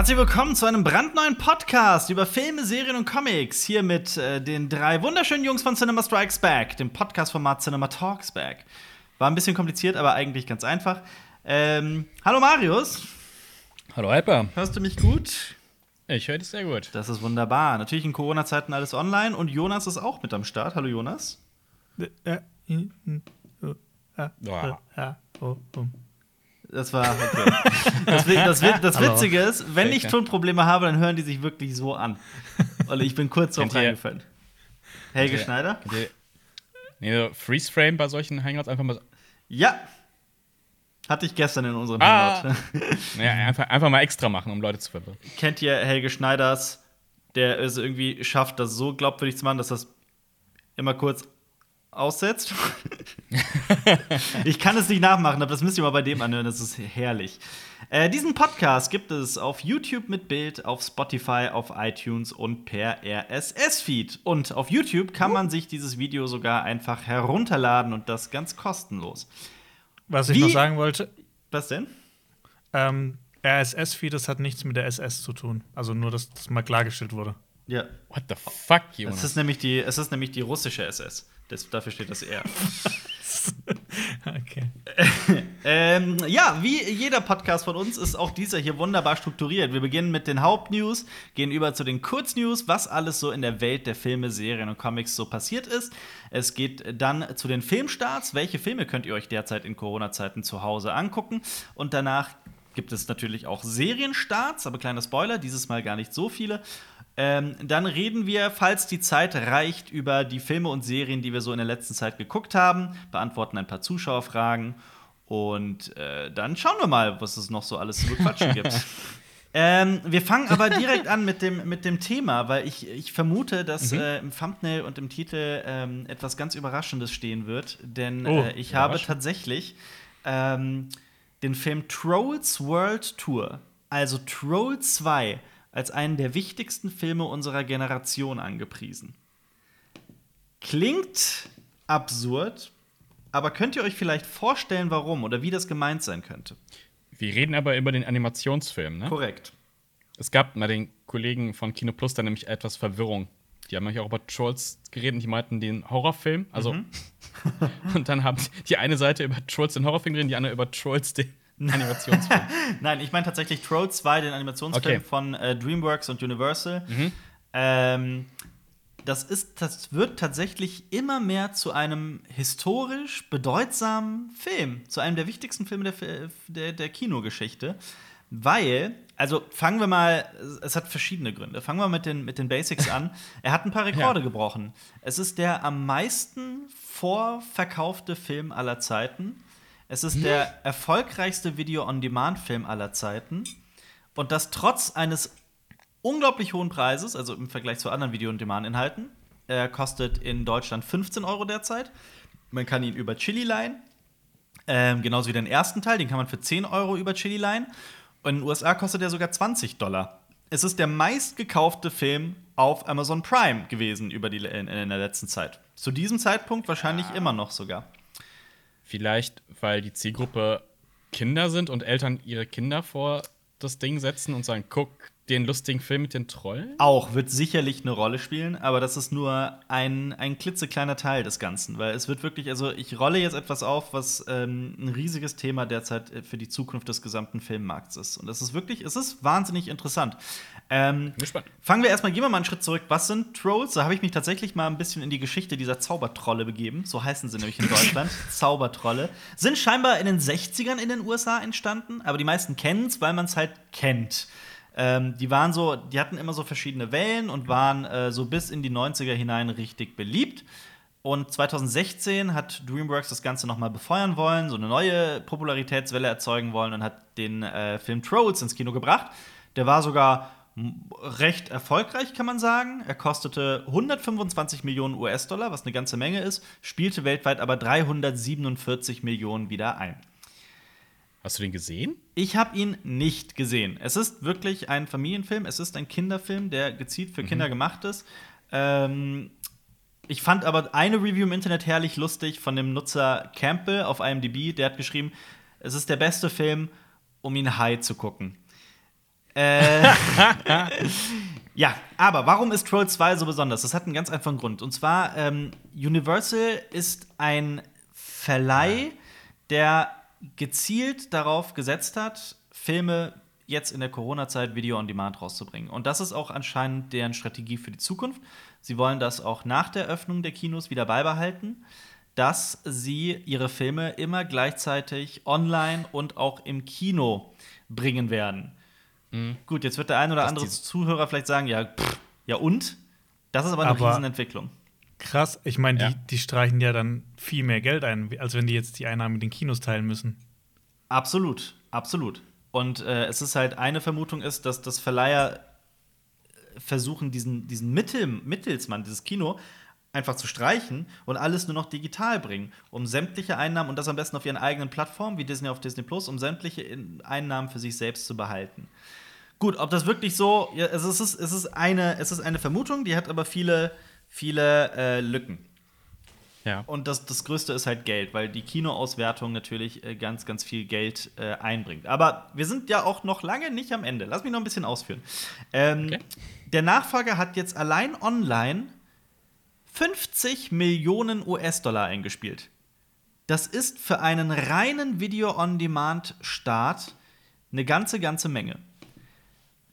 Herzlich willkommen zu einem brandneuen Podcast über Filme, Serien und Comics. Hier mit äh, den drei wunderschönen Jungs von Cinema Strikes Back, dem Podcast-Format Cinema Talks Back. War ein bisschen kompliziert, aber eigentlich ganz einfach. Ähm, hallo Marius. Hallo Hyper. Hörst du mich gut? Ich höre dich sehr gut. Das ist wunderbar. Natürlich in Corona-Zeiten alles online und Jonas ist auch mit am Start. Hallo Jonas. Boah. Das war okay. Das, das, das Hallo. Witzige ist, wenn ich. Tonprobleme habe, dann hören die sich wirklich so an. Und ich bin kurz drauf reingefallen. Helge Kennt Schneider? Kennt ihr- Nee, Freeze Frame bei solchen Hangouts einfach mal so, Ja. Hatte ich gestern in unserem Ah. Hangout. naja, einfach, einfach mal extra machen, um Leute zu verwirren. Kennt ihr Helge Schneiders, der es irgendwie schafft, das so glaubwürdig zu machen, dass das immer kurz aussetzt? ich kann es nicht nachmachen, aber das müsst ihr mal bei dem anhören, das ist herrlich. Äh, diesen Podcast gibt es auf YouTube mit Bild, auf Spotify, auf iTunes und per RSS-Feed. Und auf YouTube kann man sich dieses Video sogar einfach herunterladen und das ganz kostenlos. Was ich Wie- noch sagen wollte, Was denn? ähm, RSS-Feed, das hat nichts mit der SS zu tun. Also nur, dass das mal klargestellt wurde. Ja. What the fuck, Es Jonas? ist nämlich die, es ist nämlich die russische SS. Das, dafür steht das R. okay. ähm, ja, wie jeder Podcast von uns ist auch dieser hier wunderbar strukturiert. Wir beginnen mit den Hauptnews, gehen über zu den Kurznews, was alles so in der Welt der Filme, Serien und Comics so passiert ist. Es geht dann zu den Filmstarts. Welche Filme könnt ihr euch derzeit in Corona-Zeiten zu Hause angucken? Und danach gibt es natürlich auch Serienstarts, aber kleiner Spoiler, dieses Mal gar nicht so viele. Ähm, dann reden wir, falls die Zeit reicht, über die Filme und Serien, die wir so in der letzten Zeit geguckt haben, beantworten ein paar Zuschauerfragen und äh, dann schauen wir mal, was es noch so alles zu bequatschen gibt. Ähm, wir fangen aber direkt an mit dem, mit dem Thema, weil ich, ich vermute, dass äh, im Thumbnail und im Titel ähm, etwas ganz Überraschendes stehen wird. Denn Oh, äh, ich habe tatsächlich ähm, den Film Trolls World Tour, also Troll 2, als einen der wichtigsten Filme unserer Generation angepriesen. Klingt absurd, aber könnt ihr euch vielleicht vorstellen, warum oder wie das gemeint sein könnte? Wir reden aber über den Animationsfilm, ne? Korrekt. Es gab bei den Kollegen von Kino Plus da nämlich etwas Verwirrung. Die haben nämlich auch über Trolls geredet und die meinten den Horrorfilm. Also, und dann haben die eine Seite über Trolls den Horrorfilm geredet, die andere über Trolls den Animationsfilm. Nein, ich meine tatsächlich Troll 2, den Animationsfilm Okay. von äh, DreamWorks und Universal. Ähm, das, ist, das wird tatsächlich immer mehr zu einem historisch bedeutsamen Film, zu einem der wichtigsten Filme der, der, der Kinogeschichte. Weil, also fangen wir mal, es hat verschiedene Gründe. Fangen wir mit den, mit den Basics an. Er hat ein paar Rekorde Ja. gebrochen. Es ist der am meisten vorverkaufte Film aller Zeiten. Es ist der erfolgreichste Video-on-Demand-Film aller Zeiten. Und das trotz eines unglaublich hohen Preises, also im Vergleich zu anderen Video-on-Demand-Inhalten. Er kostet in Deutschland 15 Euro derzeit. Man kann ihn über Chili leihen. Ähm, genauso wie den ersten Teil, den kann man für 10 Euro über Chili leihen. Und in den USA kostet er sogar 20 Dollar. Es ist der meistgekaufte Film auf Amazon Prime gewesen über die, in, in der letzten Zeit. Zu diesem Zeitpunkt wahrscheinlich immer noch sogar. Vielleicht, weil die Zielgruppe Kinder sind und Eltern ihre Kinder vor das Ding setzen und sagen, guck den lustigen Film mit den Trollen. Auch wird sicherlich eine Rolle spielen, aber das ist nur ein, ein klitzekleiner Teil des Ganzen, weil es wird wirklich, also ich rolle jetzt etwas auf, was ähm, ein riesiges Thema derzeit äh, für die Zukunft des gesamten Filmmarkts ist. Und das ist wirklich, es ist wahnsinnig interessant. Ähm, gespannt. Fangen wir erstmal, gehen wir mal einen Schritt zurück. Was sind Trolls? Da habe ich mich tatsächlich mal ein bisschen in die Geschichte dieser Zaubertrolle begeben. So heißen sie nämlich in Deutschland. Zaubertrolle. Sind scheinbar in den 60ern in den USA entstanden, aber die meisten kennen es, weil man es halt kennt. Ähm, die waren so, die hatten immer so verschiedene Wellen und waren äh, so bis in die 90er hinein richtig beliebt. Und 2016 hat DreamWorks das Ganze nochmal befeuern wollen, so eine neue Popularitätswelle erzeugen wollen und hat den äh, Film Trolls ins Kino gebracht. Der war sogar recht erfolgreich, kann man sagen. Er kostete 125 Millionen US-Dollar, was eine ganze Menge ist, spielte weltweit aber 347 Millionen wieder ein. Hast du den gesehen? Ich habe ihn nicht gesehen. Es ist wirklich ein Familienfilm, es ist ein Kinderfilm, der gezielt für Kinder gemacht ist. Ähm, ich fand aber eine Review im Internet herrlich lustig von dem Nutzer Campbell auf IMDb. Der hat geschrieben, es ist der beste Film, um ihn high zu gucken. Äh, ja, aber warum ist Troll 2 so besonders? Das hat einen ganz einfachen Grund. Und zwar, ähm, Universal ist ein Verleih, der gezielt darauf gesetzt hat, Filme jetzt in der Corona-Zeit Video on Demand rauszubringen. Und das ist auch anscheinend deren Strategie für die Zukunft. Sie wollen das auch nach der Öffnung der Kinos wieder beibehalten, dass sie ihre Filme immer gleichzeitig online und auch im Kino bringen werden. Mhm. Gut, jetzt wird der ein oder andere Zuhörer vielleicht sagen, ja, pff, ja und? Das ist aber eine aber Riesenentwicklung. Krass, ich meine, ja. die, die streichen ja dann viel mehr Geld ein, als wenn die jetzt die Einnahmen mit den Kinos teilen müssen. Absolut, absolut. Und äh, es ist halt eine Vermutung ist, dass das Verleiher versuchen, diesen, diesen Mittel, Mittelsmann, dieses Kino, einfach zu streichen und alles nur noch digital bringen, um sämtliche Einnahmen und das am besten auf ihren eigenen Plattformen wie Disney auf Disney Plus, um sämtliche Einnahmen für sich selbst zu behalten. Gut, ob das wirklich so, ja, es, ist, es, ist eine, es ist eine Vermutung, die hat aber viele, viele äh, Lücken. Ja. Und das, das Größte ist halt Geld, weil die Kinoauswertung natürlich äh, ganz, ganz viel Geld äh, einbringt. Aber wir sind ja auch noch lange nicht am Ende. Lass mich noch ein bisschen ausführen. Ähm, okay. Der Nachfolger hat jetzt allein online 50 Millionen US-Dollar eingespielt. Das ist für einen reinen Video-on-Demand-Start eine ganze, ganze Menge.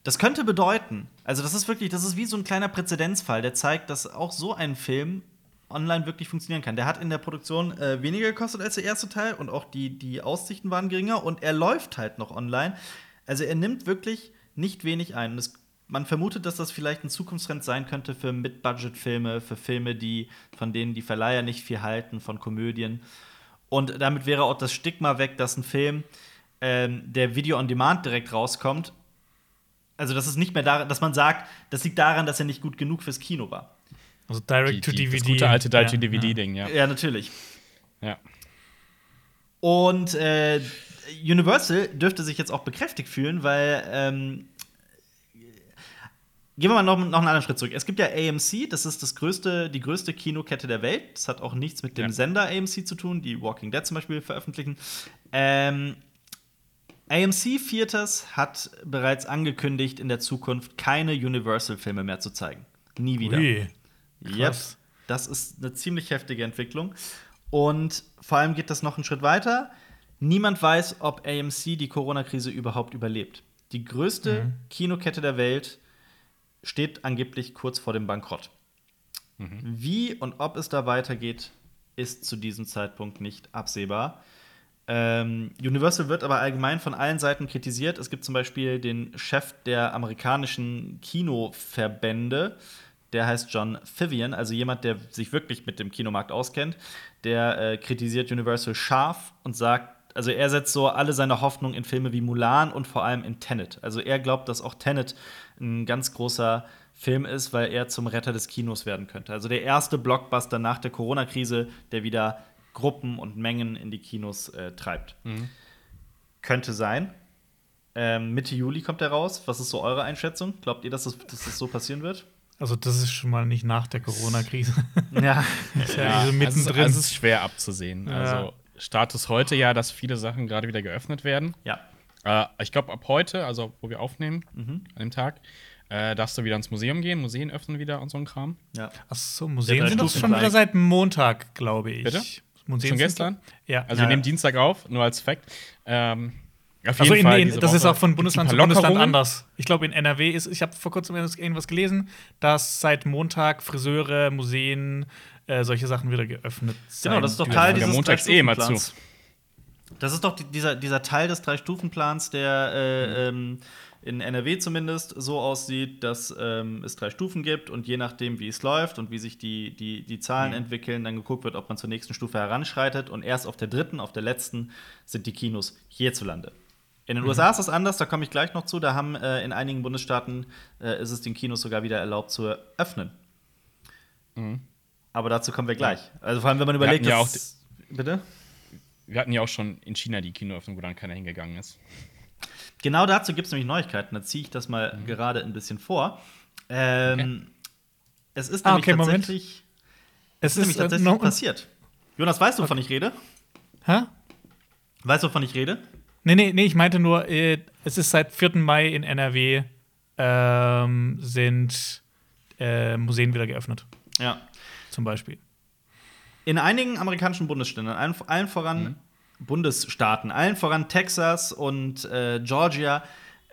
Das könnte bedeuten, also das ist wirklich, das ist wie so ein kleiner Präzedenzfall, der zeigt, dass auch so ein Film online wirklich funktionieren kann. Der hat in der Produktion äh, weniger gekostet als der erste Teil und auch die, die Aussichten waren geringer und er läuft halt noch online. Also er nimmt wirklich nicht wenig ein. Es, man vermutet, dass das vielleicht ein Zukunftstrend sein könnte für Mid-Budget-Filme, für Filme, die, von denen die Verleiher nicht viel halten, von Komödien. Und damit wäre auch das Stigma weg, dass ein Film, ähm, der Video on Demand direkt rauskommt, also das ist nicht mehr daran, dass man sagt, das liegt daran, dass er nicht gut genug fürs Kino war. Also Direct to DVD. Das gute alte Direct to DVD-Ding, ja. Ja, natürlich. Ja. Und äh, Universal dürfte sich jetzt auch bekräftigt fühlen, weil ähm, Gehen wir mal noch, noch einen anderen Schritt zurück. Es gibt ja AMC, das ist das größte, die größte Kinokette der Welt. Das hat auch nichts mit dem ja. Sender AMC zu tun, die Walking Dead zum Beispiel veröffentlichen. Ähm, AMC Theaters hat bereits angekündigt, in der Zukunft keine Universal-Filme mehr zu zeigen. Nie wieder. Ui. Yep. Das ist eine ziemlich heftige Entwicklung. Und vor allem geht das noch einen Schritt weiter. Niemand weiß, ob AMC die Corona-Krise überhaupt überlebt. Die größte mhm. Kinokette der Welt steht angeblich kurz vor dem Bankrott. Mhm. Wie und ob es da weitergeht, ist zu diesem Zeitpunkt nicht absehbar. Ähm, Universal wird aber allgemein von allen Seiten kritisiert. Es gibt zum Beispiel den Chef der amerikanischen Kinoverbände, der heißt John Vivian, also jemand, der sich wirklich mit dem Kinomarkt auskennt. Der äh, kritisiert Universal scharf und sagt, also er setzt so alle seine Hoffnung in Filme wie Mulan und vor allem in Tenet. Also er glaubt, dass auch Tenet ein ganz großer Film ist, weil er zum Retter des Kinos werden könnte. Also der erste Blockbuster nach der Corona-Krise, der wieder Gruppen und Mengen in die Kinos äh, treibt. Mhm. Könnte sein. Ähm, Mitte Juli kommt er raus. Was ist so eure Einschätzung? Glaubt ihr, dass das, dass das so passieren wird? Also, das ist schon mal nicht nach der Corona-Krise. ja. ist ja, ja also mittendrin. Also, es ist schwer abzusehen. Ja. Also, Status heute ja, dass viele Sachen gerade wieder geöffnet werden. Ja. Äh, ich glaube, ab heute, also wo wir aufnehmen, mhm. an dem Tag, äh, darfst du wieder ins Museum gehen. Museen öffnen wieder und so ein Kram. Ja. Achso, Museen sind doch schon wieder seit Montag, glaube ich. Bitte? Museen schon gestern? Ja. Also, wir nehmen Dienstag auf, nur als Fact. Ähm, auf also in, in, das Woche ist auch von Bundesland zu Bundesland anders. Ich glaube, in NRW ist, ich habe vor kurzem irgendwas gelesen, dass seit Montag Friseure, Museen, äh, solche Sachen wieder geöffnet sind. Genau, das ist doch Teil dieses Montags eh immer zu. Das ist doch dieser, dieser Teil des Drei-Stufen-Plans, der äh, ähm, in NRW zumindest so aussieht, dass ähm, es drei Stufen gibt und je nachdem, wie es läuft und wie sich die, die, die Zahlen mhm. entwickeln, dann geguckt wird, ob man zur nächsten Stufe heranschreitet und erst auf der dritten, auf der letzten sind die Kinos hierzulande. In den mhm. USA ist das anders, da komme ich gleich noch zu. Da haben äh, in einigen Bundesstaaten äh, ist es den Kinos sogar wieder erlaubt zu öffnen. Mhm. Aber dazu kommen wir gleich. Also vor allem, wenn man überlegt, wir ja auch bitte. Wir hatten ja auch schon in China die Kinoöffnung, wo dann keiner hingegangen ist. Genau dazu gibt es nämlich Neuigkeiten. Da ziehe ich das mal mhm. gerade ein bisschen vor. Ähm, okay. Es ist ah, nämlich okay, tatsächlich, Moment. es ist, nämlich tatsächlich passiert. Jonas, weißt du, wovon ich rede? Hä? Weißt du, wovon ich rede? Nee, nee, nee, ich meinte nur, äh, es ist seit 4. Mai in NRW ähm, sind äh, Museen wieder geöffnet. Ja. Zum Beispiel. In einigen amerikanischen Bundesständen, allen, allen voran mhm. Bundesstaaten, allen voran Texas und äh, Georgia,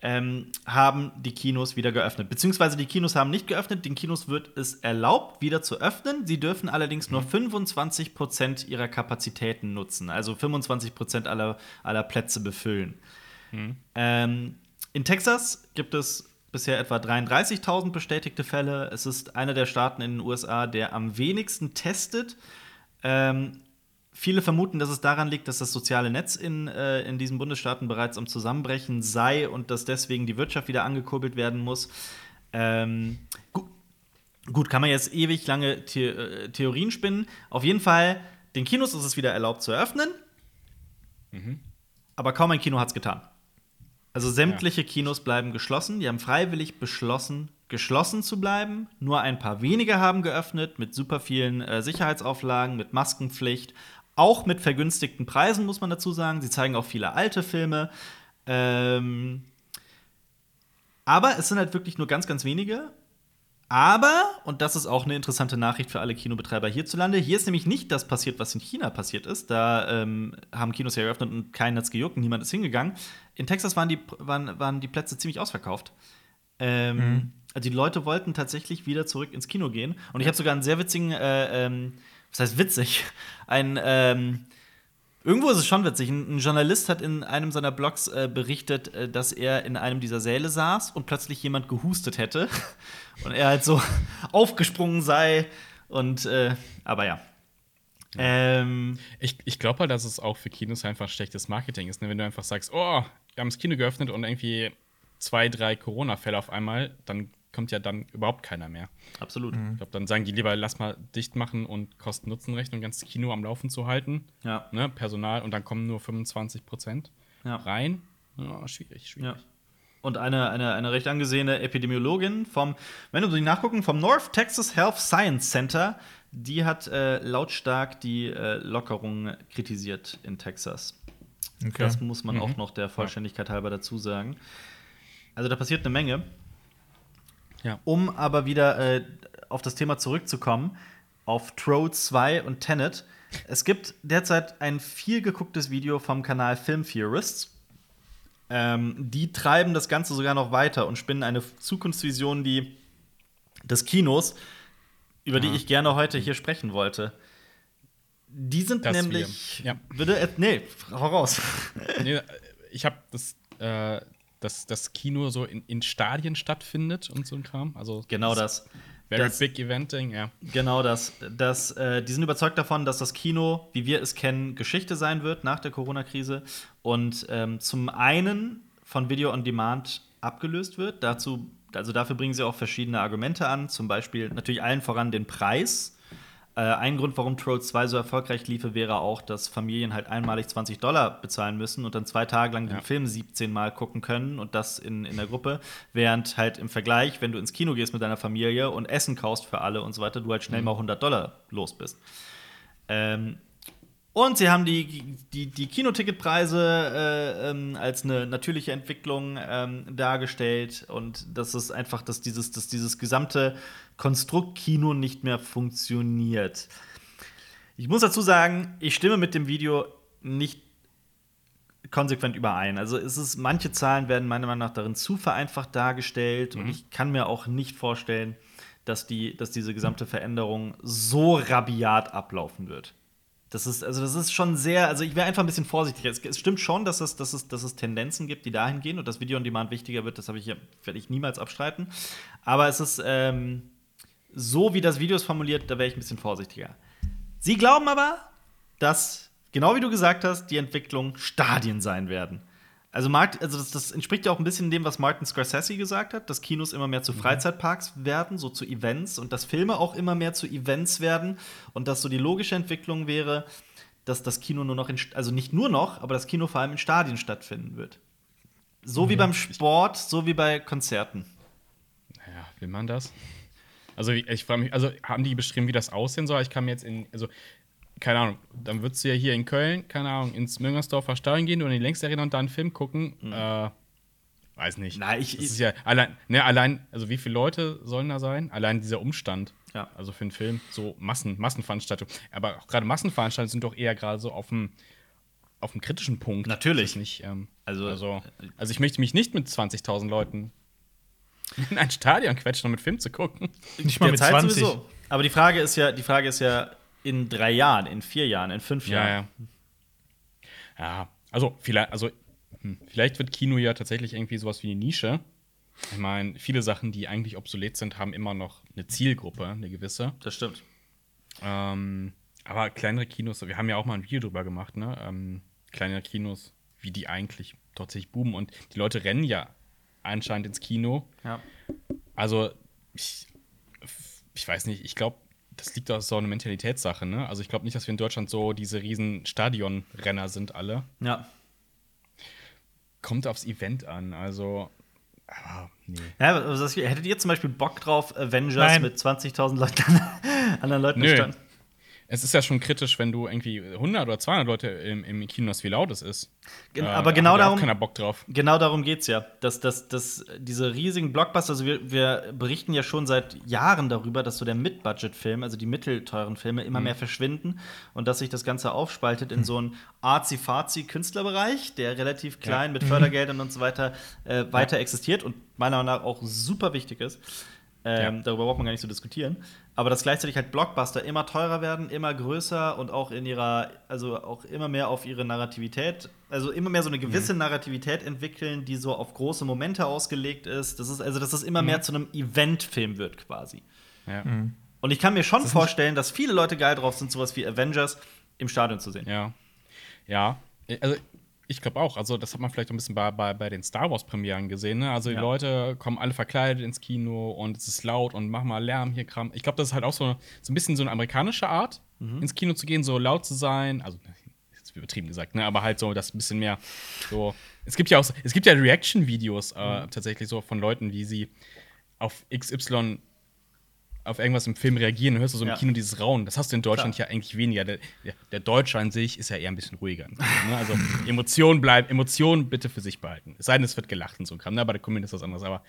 ähm, haben die Kinos wieder geöffnet. Beziehungsweise die Kinos haben nicht geöffnet, den Kinos wird es erlaubt, wieder zu öffnen. Sie dürfen allerdings nur 25 mhm. Prozent ihrer Kapazitäten nutzen, also 25 Prozent aller, aller Plätze befüllen. Mhm. Ähm, in Texas gibt es bisher etwa 33.000 bestätigte Fälle. Es ist einer der Staaten in den USA, der am wenigsten testet. Ähm, Viele vermuten, dass es daran liegt, dass das soziale Netz in, äh, in diesen Bundesstaaten bereits am Zusammenbrechen sei und dass deswegen die Wirtschaft wieder angekurbelt werden muss. Ähm, gut, gut, kann man jetzt ewig lange The äh, Theorien spinnen. Auf jeden Fall, den Kinos ist es wieder erlaubt zu eröffnen. Mhm. Aber kaum ein Kino hat es getan. Also sämtliche ja. Kinos bleiben geschlossen. Die haben freiwillig beschlossen, geschlossen zu bleiben. Nur ein paar wenige haben geöffnet mit super vielen äh, Sicherheitsauflagen, mit Maskenpflicht auch mit vergünstigten Preisen, muss man dazu sagen. Sie zeigen auch viele alte Filme. Ähm, aber es sind halt wirklich nur ganz, ganz wenige. Aber, und das ist auch eine interessante Nachricht für alle Kinobetreiber hierzulande, hier ist nämlich nicht das passiert, was in China passiert ist. Da ähm, haben Kinos ja eröffnet und keinen hat's gejuckt, niemand ist hingegangen. In Texas waren die, waren, waren die Plätze ziemlich ausverkauft. Ähm, mhm. Also die Leute wollten tatsächlich wieder zurück ins Kino gehen. Und ich habe sogar einen sehr witzigen äh, ähm, was heißt witzig? Ein, ähm, irgendwo ist es schon witzig. Ein, ein, Journalist hat in einem seiner Blogs äh, berichtet, äh, dass er in einem dieser Säle saß und plötzlich jemand gehustet hätte und er halt so aufgesprungen sei. Und, äh, aber ja. Ähm, ich ich glaube halt, dass es auch für Kinos einfach schlechtes Marketing ist. Ne? Wenn du einfach sagst, oh, wir haben das Kino geöffnet und irgendwie zwei, drei Corona-Fälle auf einmal, dann kommt ja dann überhaupt keiner mehr. Absolut. Mhm. Ich glaube, dann sagen die lieber, lass mal dicht machen und Kosten-Nutzen-Rechnung, ganz Kino am Laufen zu halten. Ja. Ne, Personal und dann kommen nur 25 Prozent ja. rein. Ja, schwierig, schwierig. Ja. Und eine, eine, eine recht angesehene Epidemiologin vom, wenn du sie nachgucken, vom North Texas Health Science Center, die hat äh, lautstark die äh, Lockerung kritisiert in Texas. Okay. Das muss man mhm. auch noch der Vollständigkeit halber dazu sagen. Also da passiert eine Menge. Ja. Um aber wieder äh, auf das Thema zurückzukommen, auf Troll 2 und Tenet. Es gibt derzeit ein viel gegucktes Video vom Kanal Film Theorists. Ähm, die treiben das Ganze sogar noch weiter und spinnen eine Zukunftsvision die, des Kinos, über ja. die ich gerne heute hier sprechen wollte. Die sind das nämlich. Ja. Bitte, äh, nee, hau raus. nee, ich habe das äh, dass das Kino so in, in Stadien stattfindet und so ein Kram. Also genau das. Very das, big Eventing, ja. Genau das. das äh, die sind überzeugt davon, dass das Kino, wie wir es kennen, Geschichte sein wird nach der Corona-Krise und ähm, zum einen von Video on Demand abgelöst wird. Dazu, also dafür bringen sie auch verschiedene Argumente an, zum Beispiel natürlich allen voran den Preis äh, ein Grund, warum Trolls 2 so erfolgreich liefe, wäre auch, dass Familien halt einmalig 20 Dollar bezahlen müssen und dann zwei Tage lang ja. den Film 17 Mal gucken können und das in, in der Gruppe. Während halt im Vergleich, wenn du ins Kino gehst mit deiner Familie und Essen kaufst für alle und so weiter, du halt schnell mhm. mal 100 Dollar los bist. Ähm, und sie haben die, die, die Kinoticketpreise äh, ähm, als eine natürliche Entwicklung ähm, dargestellt. Und das ist einfach, dass dieses, dass dieses gesamte Konstrukt Kino nicht mehr funktioniert. Ich muss dazu sagen, ich stimme mit dem Video nicht konsequent überein. Also es ist, manche Zahlen werden meiner Meinung nach darin zu vereinfacht dargestellt. Mhm. Und ich kann mir auch nicht vorstellen, dass, die, dass diese gesamte Veränderung so rabiat ablaufen wird. Das ist, also das ist schon sehr, also ich wäre einfach ein bisschen vorsichtig. Es, es, stimmt schon, dass es, dass, es, dass es Tendenzen gibt, die dahin gehen und dass Video on Demand wichtiger wird, das ich werde ich niemals abstreiten. Aber es ist ähm, so, wie das Video ist formuliert, da wäre ich ein bisschen vorsichtiger. Sie glauben aber, dass, genau wie du gesagt hast, die Entwicklung Stadien sein werden. Also, also das, das, entspricht ja auch ein bisschen dem, was Martin Scorsese gesagt hat, dass Kinos immer mehr zu mhm. Freizeitparks werden, so zu Events und dass Filme auch immer mehr zu Events werden und dass so die logische Entwicklung wäre, dass das Kino nur noch in, also nicht nur noch, aber das Kino vor allem in Stadien stattfinden wird. So mhm. wie beim Sport, so wie bei Konzerten. Ja, will man das? Also ich frage mich, also haben die beschrieben, wie das aussehen soll? Ich kann mir jetzt in, also keine Ahnung, dann würdest du ja hier in Köln, keine Ahnung, ins Müngersdorfer Stadion gehen oder in die längste Arena und da einen Film gucken. Mhm. Äh, weiß nicht. Nein, ich, das ist ja allein, ne, allein, also wie viele Leute sollen da sein? Allein dieser Umstand. Ja. Also für einen Film, so Massen, Massenveranstaltungen. Aber auch gerade Massenveranstaltungen sind doch eher gerade so auf dem auf dem kritischen Punkt. Natürlich. Nicht, ähm, also, also, also ich möchte mich nicht mit 20.000 Leuten in ein Stadion quetschen, um mit Film zu gucken. Nicht mal mit 20. Sowieso. Aber die Frage ist ja, die Frage ist ja in drei Jahren, in vier Jahren, in fünf Jahren. Ja, ja. ja also vielleicht, also hm, vielleicht wird Kino ja tatsächlich irgendwie sowas wie eine Nische. Ich meine, viele Sachen, die eigentlich obsolet sind, haben immer noch eine Zielgruppe, eine gewisse. Das stimmt. Ähm, aber kleinere Kinos, wir haben ja auch mal ein Video drüber gemacht, ne? Ähm, kleinere Kinos, wie die eigentlich tatsächlich boomen. Und die Leute rennen ja anscheinend ins Kino. Ja. Also, ich, ich weiß nicht, ich glaube, das liegt auch so eine Mentalitätssache, ne? Also ich glaube nicht, dass wir in Deutschland so diese riesen Stadionrenner sind alle. Ja. Kommt aufs Event an, also. Aber, nee. Ja, also, hättet ihr zum Beispiel Bock drauf, Avengers Nein. mit 20.000 Leuten, anderen Leuten Nö. stand? Es ist ja schon kritisch, wenn du irgendwie 100 oder 200 Leute im, im Kino hast, wie laut es ist. Gen äh, aber genau darum. keiner Bock drauf. Genau darum geht's ja. Dass, dass, dass diese riesigen Blockbuster, also wir, wir berichten ja schon seit Jahren darüber, dass so der Mid-Budget-Film, also die mittelteuren Filme, immer mhm. mehr verschwinden und dass sich das Ganze aufspaltet in mhm. so einen Arzi-Fazi-Künstlerbereich, der relativ klein ja. mit Fördergeldern und so weiter äh, weiter ja. existiert und meiner Meinung nach auch super wichtig ist. Ähm, ja. Darüber braucht man gar nicht zu so diskutieren. Aber dass gleichzeitig halt Blockbuster immer teurer werden, immer größer und auch in ihrer, also auch immer mehr auf ihre Narrativität, also immer mehr so eine gewisse mhm. Narrativität entwickeln, die so auf große Momente ausgelegt ist. Das ist also, dass das immer mhm. mehr zu einem Eventfilm wird quasi. Ja. Mhm. Und ich kann mir schon das vorstellen, dass viele Leute geil drauf sind, sowas wie Avengers im Stadion zu sehen. Ja. Ja. Also ich glaube auch. Also, das hat man vielleicht ein bisschen bei, bei, bei den Star Wars-Premieren gesehen. Ne? Also, die ja. Leute kommen alle verkleidet ins Kino und es ist laut und mach mal Lärm hier, Kram. Ich glaube, das ist halt auch so, so ein bisschen so eine amerikanische Art, mhm. ins Kino zu gehen, so laut zu sein. Also, ist übertrieben gesagt, ne? aber halt so das ein bisschen mehr so. Es gibt ja auch, es gibt ja Reaction-Videos äh, mhm. tatsächlich so von Leuten, wie sie auf XY auf irgendwas im Film reagieren, dann hörst du so im ja. Kino dieses Rauen. Das hast du in Deutschland Klar. ja eigentlich weniger. Der, der, Deutsche an sich ist ja eher ein bisschen ruhiger. Ne? Also Emotionen bleiben, Emotionen bitte für sich behalten. Es sei denn, es wird gelacht und so Kram. Ne? Aber der Kommentar ist was anderes. Aber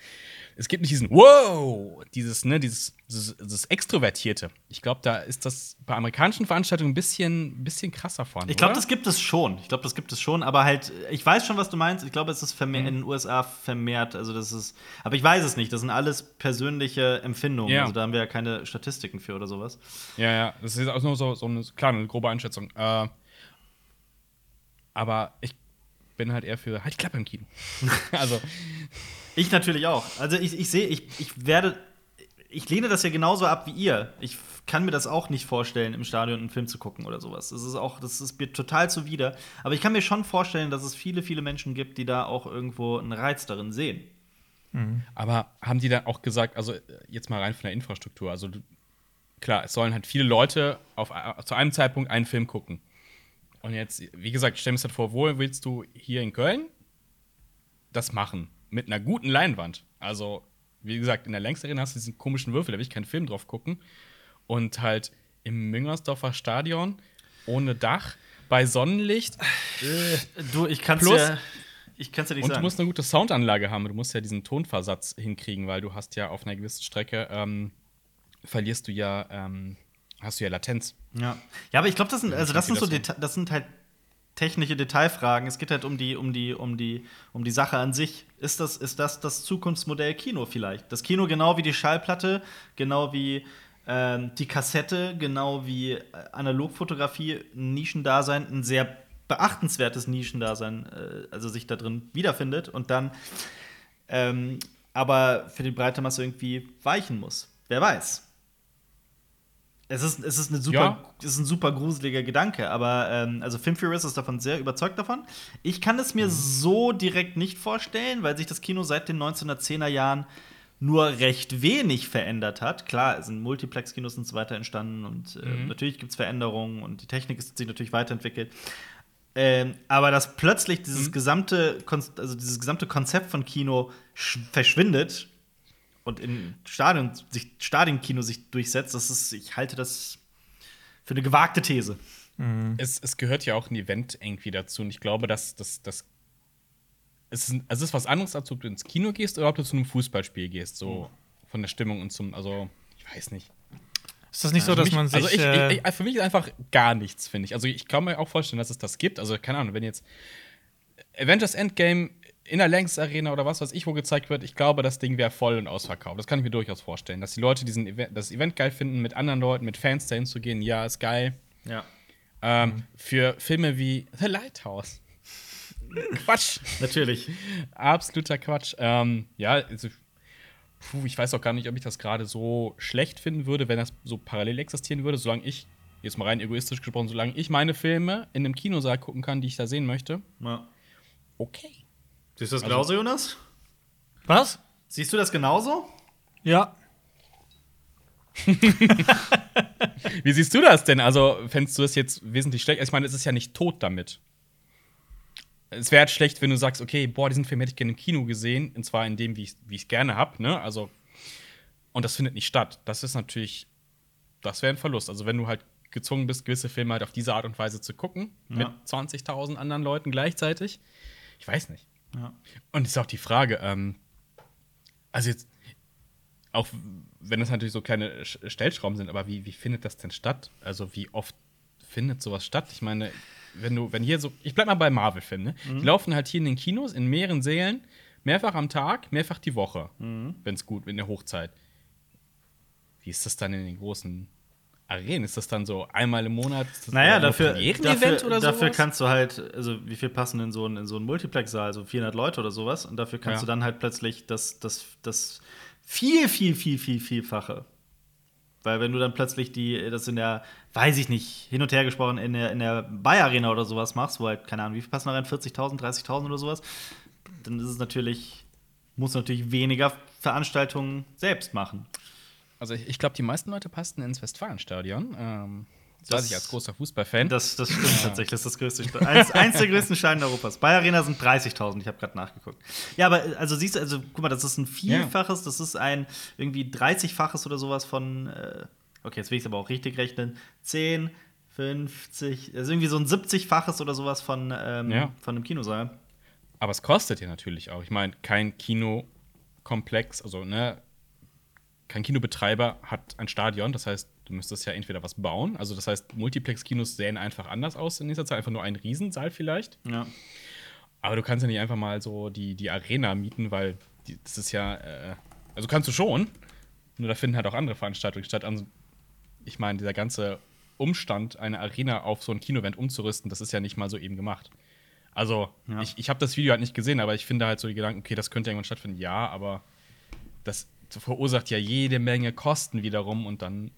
es gibt nicht diesen Wow, dieses, ne, dieses, dieses, dieses Extrovertierte. Ich glaube, da ist das bei amerikanischen Veranstaltungen ein bisschen, bisschen krasser vorne. Ich glaube, das gibt es schon. Ich glaube, das gibt es schon. Aber halt, ich weiß schon, was du meinst. Ich glaube, es ist vermehrt, mhm. in den USA vermehrt. Also, das ist, aber ich weiß es nicht. Das sind alles persönliche Empfindungen. Ja. Also, da haben wir ja keine Statistiken für oder sowas. Ja, ja. Das ist auch nur so, so eine, klar, eine grobe Einschätzung. Äh, aber ich bin halt eher für halt die Klappe im Kino. also. Ich natürlich auch. Also ich, ich sehe, ich, ich werde, ich lehne das ja genauso ab wie ihr. Ich kann mir das auch nicht vorstellen, im Stadion einen Film zu gucken oder sowas. Das ist auch, das ist mir total zuwider. Aber ich kann mir schon vorstellen, dass es viele, viele Menschen gibt, die da auch irgendwo einen Reiz darin sehen. Mhm. Aber haben die dann auch gesagt, also jetzt mal rein von der Infrastruktur, also klar, es sollen halt viele Leute auf, zu einem Zeitpunkt einen Film gucken. Und jetzt, wie gesagt, stell mir das vor, wo willst du hier in Köln das machen? Mit einer guten Leinwand. Also, wie gesagt, in der Längsteren hast du diesen komischen Würfel, da will ich keinen Film drauf gucken. Und halt im Müngersdorfer Stadion ohne Dach, bei Sonnenlicht. Äh, du, ich kann's Plus, ja. Ich kann's ja nicht und sagen. du musst eine gute Soundanlage haben. Du musst ja diesen Tonversatz hinkriegen, weil du hast ja auf einer gewissen Strecke ähm, verlierst du ja ähm, hast du ja Latenz. Ja, ja aber ich glaube, das sind, also das sind so, das sind halt technische Detailfragen. Es geht halt um die, um die, um die, um die Sache an sich. Ist das, ist das das Zukunftsmodell Kino vielleicht? Das Kino genau wie die Schallplatte, genau wie ähm, die Kassette, genau wie äh, Analogfotografie, ein Nischendasein, ein sehr beachtenswertes Nischendasein, äh, also sich da drin wiederfindet und dann ähm, aber für die breite Masse irgendwie weichen muss. Wer weiß. Es ist, es ist, eine super, ja. ist ein super gruseliger Gedanke, aber ähm, also Film Furious ist davon sehr überzeugt davon. Ich kann es mir mhm. so direkt nicht vorstellen, weil sich das Kino seit den 1910er Jahren nur recht wenig verändert hat. Klar, es sind Multiplex-Kinos und so weiter entstanden und äh, mhm. natürlich gibt es Veränderungen und die Technik ist sich natürlich weiterentwickelt. Ähm, aber dass plötzlich dieses mhm. gesamte, also dieses gesamte Konzept von Kino verschwindet, und in Stadion, sich, Stadionkino sich durchsetzt, das ist, ich halte das für eine gewagte These. mhm. es, es gehört ja auch ein Event irgendwie dazu. Und ich glaube, dass das, das es ist, es ist was anderes, als ob du ins Kino gehst oder ob du zu einem Fußballspiel gehst. So mhm. von der Stimmung und zum, also, ich weiß nicht. Ist das nicht so, also dass mich, man sich. Also ich, äh ich, ich, für mich ist einfach gar nichts, finde ich. Also ich kann mir auch vorstellen, dass es das gibt. Also, keine Ahnung, wenn jetzt Avengers Endgame in der Langs Arena oder was weiß ich, wo gezeigt wird, ich glaube, das Ding wäre voll und ausverkauft. Das kann ich mir durchaus vorstellen. Dass die Leute diesen Event, das Event geil finden, mit anderen Leuten, mit Fans dahin zu gehen, ja, ist geil. Ja. Ähm, mhm. Für Filme wie The Lighthouse. Quatsch. Natürlich. Absoluter Quatsch. Ähm, ja, also, puh, ich weiß auch gar nicht, ob ich das gerade so schlecht finden würde, wenn das so parallel existieren würde, solange ich, jetzt mal rein egoistisch gesprochen, solange ich meine Filme in einem Kinosaal gucken kann, die ich da sehen möchte. Ja. Okay. Siehst du das also, genauso, Jonas? Was? Siehst du das genauso? Ja. Wie siehst du das denn? Also, fändest du das jetzt wesentlich schlecht? Ich meine, es ist ja nicht tot damit. Es wäre halt schlecht, wenn du sagst, okay, boah, diesen Film hätte ich gerne im Kino gesehen, und zwar in dem, wie ich es gerne habe, ne? Also, und das findet nicht statt. Das ist natürlich, das wäre ein Verlust. Also, wenn du halt gezwungen bist, gewisse Filme halt auf diese Art und Weise zu gucken, ja. mit 20.000 anderen Leuten gleichzeitig, ich weiß nicht. Ja. Und ist auch die Frage, ähm, also jetzt, auch wenn das natürlich so kleine Stellschrauben sind, aber wie, wie findet das denn statt? Also wie oft findet sowas statt? Ich meine, wenn du, wenn hier so, ich bleib mal bei Marvel-Filmen, ne? Mhm. Die laufen halt hier in den Kinos, in mehreren Sälen, mehrfach am Tag, mehrfach die Woche, mhm. wenn es gut, in der Hochzeit. Wie ist das dann in den großen Arenen? Ist das dann so einmal im Monat? naja, dafür, dafür, oder dafür kannst du halt, also wie viel passen in so einen, in so einen Multiplex-Saal, so 400 Leute oder sowas. Und dafür kannst ja. du dann halt plötzlich das, das, das viel, viel, viel, viel, vielfache. Weil wenn du dann plötzlich die, das in der, weiß ich nicht, hin und her gesprochen, in der, in der Bayer-Arena oder sowas machst, wo halt, keine Ahnung, wie viel passen da rein? 40.000, 30.000 oder sowas, dann ist es natürlich, muss natürlich weniger Veranstaltungen selbst machen. Also ich, ich glaube, die meisten Leute passten ins Westfalenstadion. Ähm, das, das weiß ich als großer Fußballfan. Das, das stimmt tatsächlich. Das ist das größte eins, eins der größten Stadien Europas. Bayer Arena sind 30.000. Ich habe gerade nachgeguckt. Ja, aber also siehst du, also guck mal, das ist ein Vielfaches. Das ist ein irgendwie 30-faches oder sowas von. Äh, okay, jetzt will ich es aber auch richtig rechnen. 10, 50, also irgendwie so ein 70-faches oder sowas von, ähm, ja. von einem Kinosaal. Aber es kostet ja natürlich auch. Ich meine, kein Kinokomplex, also ne, kein Kinobetreiber hat ein Stadion. Das heißt, du müsstest ja entweder was bauen. Also, das heißt, Multiplex-Kinos sehen einfach anders aus in dieser Zeit. Einfach nur ein Riesensaal vielleicht. Ja. Aber du kannst ja nicht einfach mal so die, die Arena mieten, weil die, das ist ja. Äh, also kannst du schon. Nur da finden halt auch andere Veranstaltungen statt. Also, ich meine, dieser ganze Umstand, eine Arena auf so ein Kinoevent umzurüsten, das ist ja nicht mal so eben gemacht. Also, ja. ich, ich habe das Video halt nicht gesehen, aber ich finde halt so die Gedanken, okay, das könnte irgendwann stattfinden. Ja, aber das verursacht ja jede Menge Kosten wiederum und dann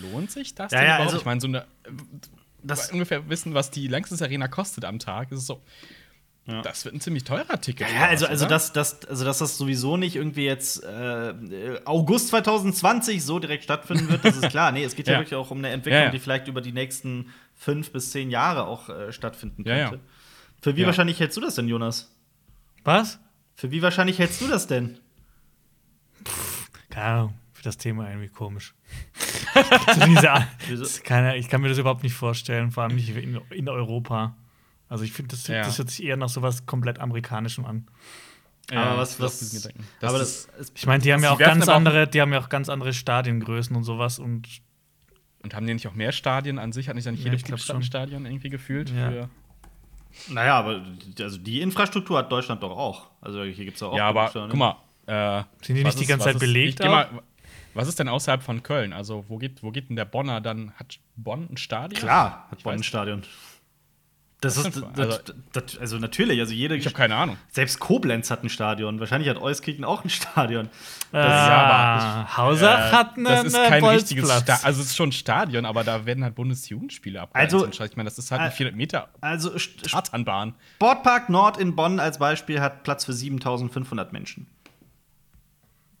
lohnt sich das ja, denn ja, überhaupt? Also, ich meine, so eine das ungefähr wissen, was die Längstes Arena kostet am Tag, ist es so. Ja. Das wird ein ziemlich teurer Ticket. Ja, also, also, das, das, also, dass das sowieso nicht irgendwie jetzt äh, August 2020 so direkt stattfinden wird, das ist klar. Nee, es geht ja, ja wirklich auch um eine Entwicklung, ja, die vielleicht über die nächsten fünf bis zehn Jahre auch äh, stattfinden könnte. Für wie wahrscheinlich hältst du das denn, Jonas? Was? Für wie wahrscheinlich hältst du das denn? Keine Ahnung, für das Thema irgendwie komisch. diese, keine, ich kann mir das überhaupt nicht vorstellen, vor allem nicht in, in Europa. Also ich finde, das, ja. das hört sich eher nach sowas komplett Amerikanischem an. Ja, aber was, was das, aber das, ich meine, die haben ja auch ganz andere, die haben ja auch ganz andere Stadiengrößen und sowas und und haben die nicht auch mehr Stadien an sich? Hat nicht dann jede ja, Stadt ein Stadion irgendwie gefühlt? Ja. Naja, aber also die Infrastruktur hat Deutschland doch auch. Also hier gibt es auch. Ja, aber guck mal, äh, Sind die nicht die ganze Zeit belegt? Mal, was ist denn außerhalb von Köln? Also, wo geht, wo geht denn der Bonner dann? Hat Bonn ein Stadion? Klar, hat Bonn ein Stadion. Das, das ist, das, das, also natürlich, also jede. Ich habe keine Ahnung. Selbst Koblenz hat ein Stadion. Wahrscheinlich hat Euskirchen auch ein Stadion. Das, ah, ja, aber Hausach äh, hat eine, Das ist kein richtiges Stadion. Also es ist schon ein Stadion, aber da werden halt Bundesjugendspiele abgehalten. Also, ich meine, das ist halt eine 400 Meter also Startanbahn. Sportpark Nord in Bonn als Beispiel hat Platz für 7500 Menschen.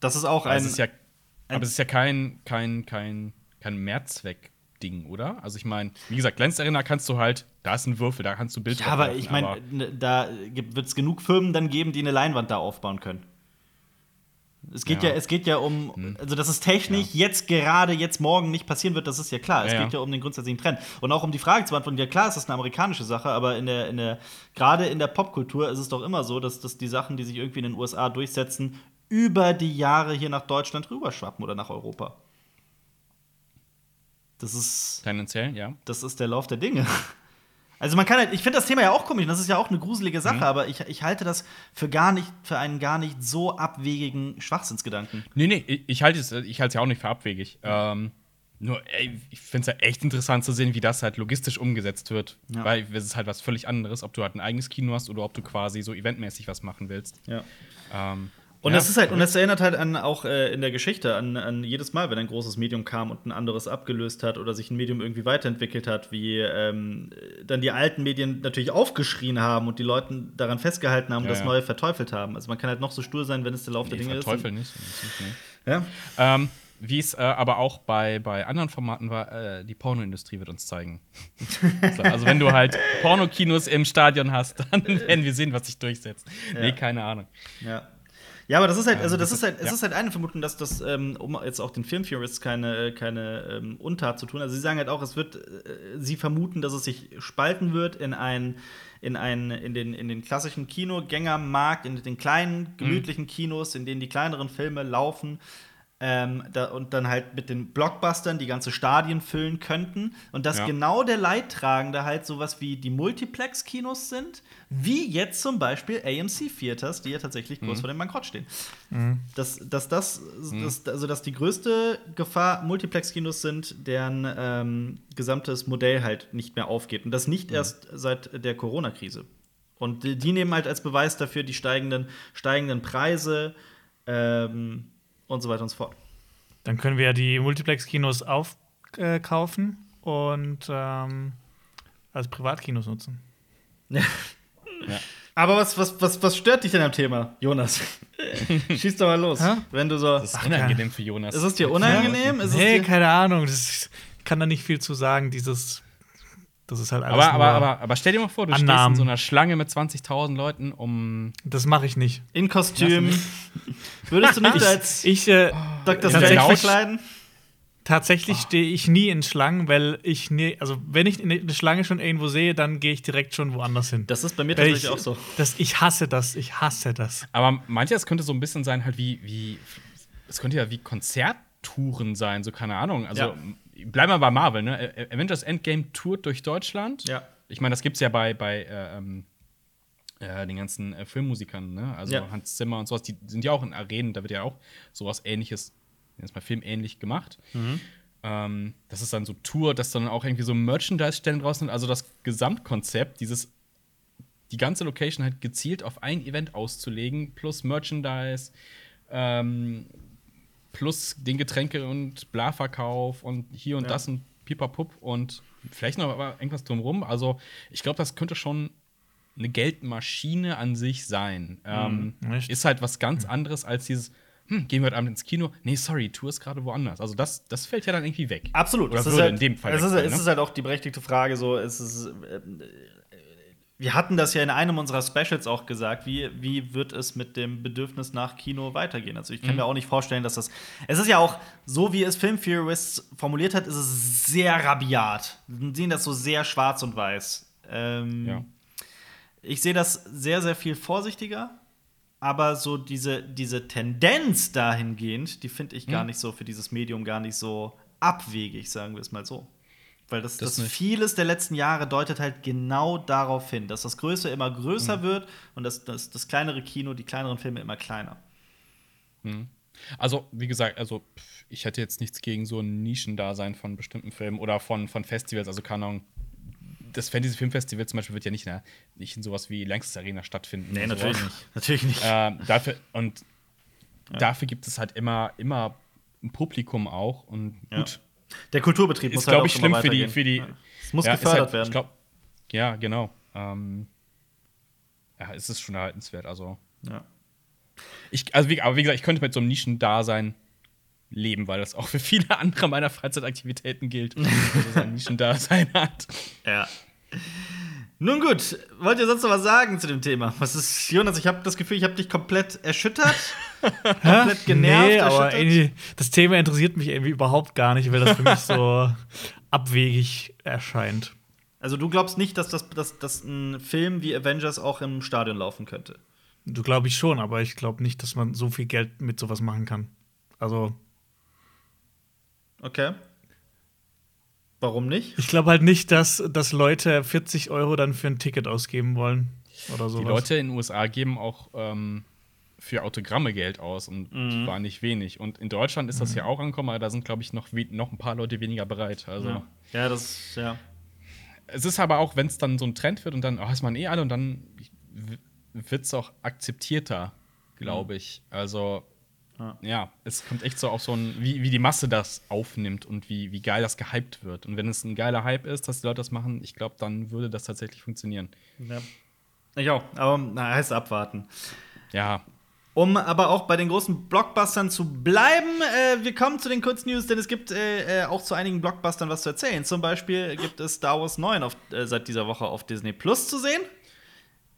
Das ist auch ein. Es ist ja, ein aber es ist ja kein, kein, kein, kein Mehrzweck-Ding, oder? Also ich meine, wie gesagt, Arena kannst du halt, da ist ein Würfel, da kannst du Bild Ja, aber ich meine, ne, da wird es genug Firmen dann geben, die eine Leinwand da aufbauen können. Es geht ja, ja es geht ja um, hm. also dass es technisch ja. jetzt gerade, jetzt morgen nicht passieren wird, das ist ja klar. Es ja, geht ja um den grundsätzlichen Trend. Und auch um die Frage zu beantworten, ja klar, es ist eine amerikanische Sache, aber in der, in der, gerade in der Popkultur ist es doch immer so, dass, dass die Sachen, die sich irgendwie in den USA durchsetzen, über die Jahre hier nach Deutschland rüberschwappen oder nach Europa. Das ist. Tendenziell, ja. Das ist der Lauf der Dinge. Also man kann halt, ich finde das Thema ja auch komisch, das ist ja auch eine gruselige Sache, mhm. aber ich, ich halte das für gar nicht, für einen gar nicht so abwegigen Schwachsinnsgedanken. Nee, nee, ich, ich halte es ich ja auch nicht für abwegig. Ähm, nur, ey, ich finde es ja echt interessant zu sehen, wie das halt logistisch umgesetzt wird. Ja. Weil es ist halt was völlig anderes, ob du halt ein eigenes Kino hast oder ob du quasi so eventmäßig was machen willst. Ja. Ähm, und ja. das ist halt, und das erinnert halt an auch äh, in der Geschichte an, an jedes Mal, wenn ein großes Medium kam und ein anderes abgelöst hat oder sich ein Medium irgendwie weiterentwickelt hat, wie ähm, dann die alten Medien natürlich aufgeschrien haben und die Leute daran festgehalten haben und ja, das Neue verteufelt haben. Also man kann halt noch so stur sein, wenn es der Lauf nee, der Dinge ist. Verteufeln nicht. Ja. Ähm, wie es äh, aber auch bei, bei anderen Formaten war, äh, die Pornoindustrie wird uns zeigen. so, also, wenn du halt Pornokinos im Stadion hast, dann werden wir sehen, was sich durchsetzt. Ja. Nee, keine Ahnung. Ja. Ja, aber das ist halt, also das ist halt, es ja. ist halt eine Vermutung, dass das, ähm, um jetzt auch den Filmtheorists keine, keine ähm, Untat zu tun, also sie sagen halt auch, es wird, äh, sie vermuten, dass es sich spalten wird in ein, in ein, in den, in den klassischen Kinogängermarkt, in den kleinen, mhm. gemütlichen. Kinos, in denen die kleineren Filme laufen, ähm, da, und dann halt mit den Blockbustern die ganze Stadien füllen könnten. Und dass ja. genau der Leidtragende halt sowas wie die Multiplex-Kinos sind, wie jetzt zum Beispiel AMC Theaters, die ja tatsächlich kurz mhm. vor dem Bankrott stehen. Mhm. Dass, dass das, mhm. dass, also dass die größte Gefahr Multiplex-Kinos sind, deren ähm, gesamtes Modell halt nicht mehr aufgeht. Und das nicht mhm. erst seit der Corona-Krise. Und die, die, nehmen halt als Beweis dafür die steigenden, steigenden Preise. Ähm, und so weiter und so fort. Dann können wir ja die Multiplex-Kinos aufkaufen äh, und ähm, als Privatkinos nutzen. Ja. ja. Aber was, was, was, was stört dich denn am Thema, Jonas? Schieß doch mal los. Wenn du so. Das ist unangenehm für Jonas. Ist es dir unangenehm? Ja. Ist nee, keine Ahnung. Das, ich kann da nicht viel zu sagen. Dieses das ist halt alles. Aber, aber, aber, aber stell dir mal vor, du Annahmen. stehst in so einer Schlange mit 20.000 Leuten, um. Das mache ich nicht. In Kostüm. Würdest du nicht ich, als ich, äh, Dr. Strange verkleiden? Tatsächlich oh. stehe ich nie in Schlangen, weil ich nie, also wenn ich eine Schlange schon irgendwo sehe, dann gehe ich direkt schon woanders hin. Das ist bei mir tatsächlich ich, auch so. Das, ich hasse das, ich hasse das. Aber manches könnte so ein bisschen sein, halt wie, wie, es könnte ja wie Konzerttouren sein, so keine Ahnung. Also ja bleiben wir bei Marvel, ne? Avengers Endgame tourt durch Deutschland. Ja. Ich meine, das gibt's ja bei, bei äh, ähm, äh, den ganzen äh, Filmmusikern, ne? Also ja. Hans Zimmer und sowas, die sind ja auch in Arenen, da wird ja auch sowas ähnliches, jetzt mal filmähnlich gemacht. Mhm. Ähm, das ist dann so Tour, dass dann auch irgendwie so Merchandise-Stellen draußen sind. Also das Gesamtkonzept, dieses die ganze Location halt gezielt auf ein Event auszulegen, plus Merchandise, ähm, plus den Getränke- und Bla-Verkauf und hier und ja. das und pipapup und vielleicht noch irgendwas drumherum. Also, ich glaube, das könnte schon eine Geldmaschine an sich sein. Mhm, ähm, ist halt was ganz anderes als dieses, hm, gehen wir heute Abend ins Kino? Nee, sorry, Tour ist gerade woanders. Also das, das fällt ja dann irgendwie weg. Absolut. Das würde halt, in dem Fall. Es ist, sein, ne? ist halt auch die berechtigte Frage, so, es ist, äh, wir hatten das ja in einem unserer Specials auch gesagt, wie, wie wird es mit dem Bedürfnis nach Kino weitergehen? Also ich kann mhm. mir auch nicht vorstellen, dass das. Es ist ja auch, so wie es Film Theorists formuliert hat, ist es sehr rabiat. Wir sehen das so sehr schwarz und weiß. Ähm, ja. Ich sehe das sehr, sehr viel vorsichtiger, aber so diese, diese Tendenz dahingehend, die finde ich gar mhm. nicht so für dieses Medium gar nicht so abwegig, sagen wir es mal so. Weil das, das, das vieles der letzten Jahre deutet halt genau darauf hin, dass das Größere immer größer mhm. wird und das, das, das kleinere Kino, die kleineren Filme immer kleiner. Mhm. Also, wie gesagt, also ich hätte jetzt nichts gegen so ein Nischendasein von bestimmten Filmen oder von, von Festivals, also keine Ahnung. Das Fantasy Filmfestival zum Beispiel wird ja nicht, in, nicht in sowas wie Längstes Arena stattfinden. Nee, natürlich nicht. Natürlich nicht. Äh, dafür, und ja. dafür gibt es halt immer, immer ein Publikum auch. Und gut, ja. Der Kulturbetrieb muss ist, halt glaube ich, schlimm für die, für die. Es muss ja, gefördert halt, werden. Glaub, ja, genau. Ähm, ja, es ist schon erhaltenswert. Also. Ja. Ich, also wie, aber wie gesagt, ich könnte mit so einem Nischendasein leben, weil das auch für viele andere meiner Freizeitaktivitäten gilt, dass es ein Nischendasein hat. Ja. Nun gut, wollt ihr sonst noch was sagen zu dem Thema? Was ist, Jonas, ich habe das Gefühl, ich habe dich komplett erschüttert. komplett genervt. Nee, aber ey, das Thema interessiert mich irgendwie überhaupt gar nicht, weil das für mich so abwegig erscheint. Also du glaubst nicht, dass, das, dass, dass ein Film wie Avengers auch im Stadion laufen könnte? Du glaube ich schon, aber ich glaube nicht, dass man so viel Geld mit sowas machen kann. Also. Okay. Warum nicht? Ich glaube halt nicht, dass, dass Leute 40 Euro dann für ein Ticket ausgeben wollen. Oder sowas. Die Leute in den USA geben auch ähm, für Autogramme Geld aus und mhm. war nicht wenig. Und in Deutschland ist das mhm. ja auch angekommen, aber da sind, glaube ich, noch, noch ein paar Leute weniger bereit. Also, ja. ja, das, ja. Es ist aber auch, wenn es dann so ein Trend wird und dann, oh, ist man eh alle und dann wird es auch akzeptierter, glaube mhm. ich. Also, ja. es kommt echt so auf so ein, wie, wie die Masse das aufnimmt und wie, wie geil das gehypt wird. Und wenn es ein geiler Hype ist, dass die Leute das machen, ich glaube, dann würde das tatsächlich funktionieren. Ja. Ich auch, aber na, heißt abwarten. Ja. Um aber auch bei den großen Blockbustern zu bleiben, äh, wir kommen zu den Kurznews, denn es gibt äh, äh, auch zu einigen Blockbustern was zu erzählen. Zum Beispiel gibt es Star Wars 9 auf, äh, seit dieser Woche auf Disney Plus zu sehen.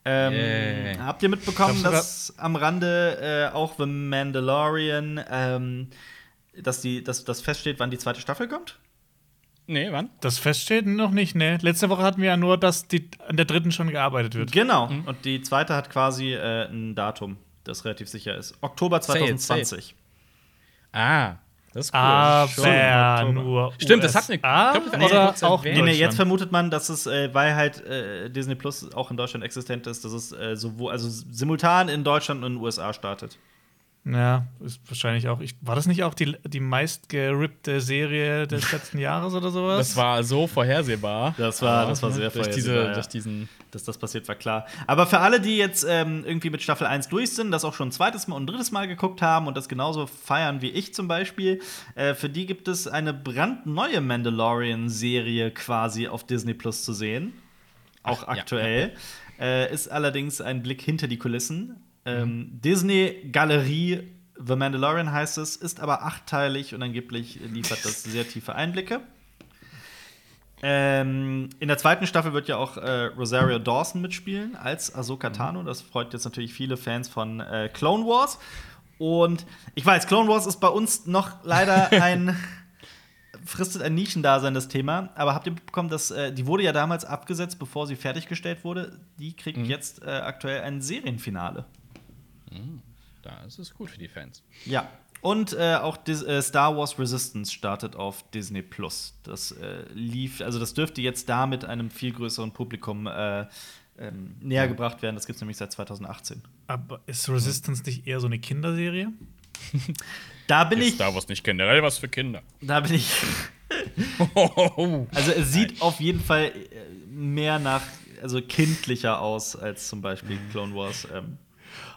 Ähm, yeah. Habt ihr mitbekommen, dass am Rande äh, auch The Mandalorian, ähm, dass, die, dass das feststeht, wann die zweite Staffel kommt? Nee, wann? Das feststeht noch nicht, ne. Letzte Woche hatten wir ja nur, dass die, an der dritten schon gearbeitet wird. Genau. Mhm. Und die zweite hat quasi äh, ein Datum, das relativ sicher ist. Oktober 2020. Say it, say it. Ah. Das ist cool. Aber nur Stimmt, das hat eine ah, glaub, oder auch nee, nee, jetzt vermutet man, dass es, äh, weil halt äh, Disney Plus auch in Deutschland existent ist, dass es äh, sowohl, also simultan in Deutschland und in den USA startet. Ja, ist wahrscheinlich auch. Ich, war das nicht auch die, die meist gerippte Serie des letzten Jahres oder sowas? Das war so vorhersehbar. Das war, das war sehr durch vorhersehbar. Diese, ja. durch diesen Dass das passiert, war klar. Aber für alle, die jetzt ähm, irgendwie mit Staffel 1 durch sind, das auch schon ein zweites Mal und ein drittes Mal geguckt haben und das genauso feiern wie ich zum Beispiel, äh, für die gibt es eine brandneue Mandalorian-Serie quasi auf Disney Plus zu sehen. Auch Ach, aktuell. Ja, ja. Äh, ist allerdings ein Blick hinter die Kulissen ähm. Disney Galerie The Mandalorian heißt es, ist aber achtteilig und angeblich liefert das sehr tiefe Einblicke. Ähm, in der zweiten Staffel wird ja auch äh, Rosario Dawson mitspielen als Ahsoka mhm. Tano. Das freut jetzt natürlich viele Fans von äh, Clone Wars. Und ich weiß, Clone Wars ist bei uns noch leider ein fristet ein Nischendasein das Thema. Aber habt ihr mitbekommen, dass äh, die wurde ja damals abgesetzt, bevor sie fertiggestellt wurde? Die kriegt mhm. jetzt äh, aktuell ein Serienfinale. Mhm. Das ist gut für die Fans. Ja. Und äh, auch Dis äh, Star Wars Resistance startet auf Disney Plus. Das äh, lief, also das dürfte jetzt damit einem viel größeren Publikum äh, ähm, näher gebracht werden. Das gibt es nämlich seit 2018. Aber ist Resistance nicht eher so eine Kinderserie? da bin ist ich. Star Wars nicht generell was für Kinder. Da bin ich. also es sieht Nein. auf jeden Fall äh, mehr nach, also kindlicher aus als zum Beispiel Clone Wars. Ähm,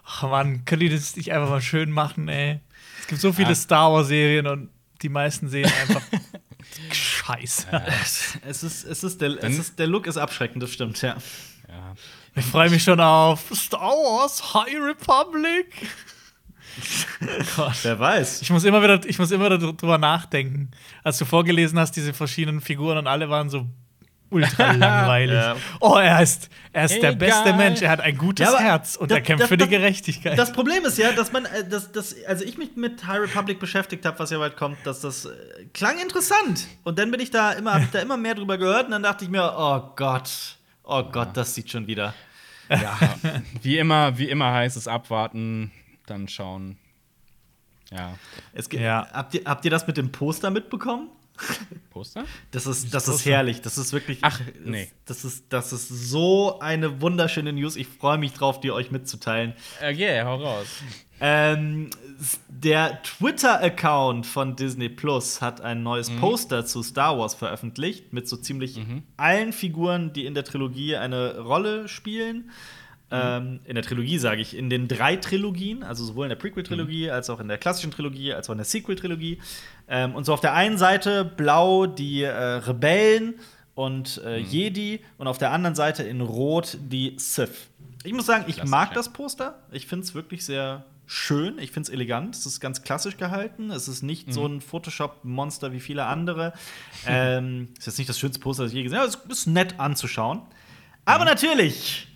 ach man, können die das nicht einfach mal schön machen, ey? Es gibt so viele ja. Star Wars-Serien und die meisten sehen einfach scheiße. Ja. Es, ist, es, ist der, es ist, der Look ist abschreckend, das stimmt, ja. ja. Ich freue mich schon auf Star Wars High Republic. Gott. Wer weiß. Ich muss immer wieder, ich muss immer drüber nachdenken. Als du vorgelesen hast, diese verschiedenen Figuren und alle waren so ultra langweilig. ja. Oh, er ist, er ist der beste Mensch, er hat ein gutes ja, Herz und das, er kämpft das, für die Gerechtigkeit. Das Problem ist ja, dass man, äh, dass, dass, also ich mich mit High Republic beschäftigt habe, was ja bald kommt, dass das äh, klang interessant. Und dann bin ich da immer, hab da immer mehr drüber gehört und dann dachte ich mir, oh Gott, oh Gott, das sieht schon wieder. Ja, wie immer, wie immer heißt es abwarten, dann schauen. Ja. Es, ja. Habt, ihr, habt ihr das mit dem Poster mitbekommen? Poster? Das ist, das ist herrlich. Das ist wirklich. Ach, nee. Das ist, das ist so eine wunderschöne News. Ich freue mich drauf, die euch mitzuteilen. Okay, hau raus. Ähm, der Twitter-Account von Disney Plus hat ein neues mhm. Poster zu Star Wars veröffentlicht, mit so ziemlich mhm. allen Figuren, die in der Trilogie eine Rolle spielen. Ähm, in der Trilogie sage ich, in den drei Trilogien, also sowohl in der Prequel-Trilogie, mhm. als auch in der klassischen Trilogie, als auch in der Sequel-Trilogie. Ähm, und so auf der einen Seite blau die äh, Rebellen und äh, mhm. Jedi und auf der anderen Seite in Rot die Sith. Ich muss sagen, ich mag das Poster. Ich finde es wirklich sehr, schön, ich finde es elegant, es ist ganz klassisch gehalten, es ist nicht mhm. so ein Photoshop-Monster wie viele andere. ähm, ist jetzt nicht das schönste Poster, das ich je gesehen habe, es ist nett anzuschauen. Aber mhm. natürlich,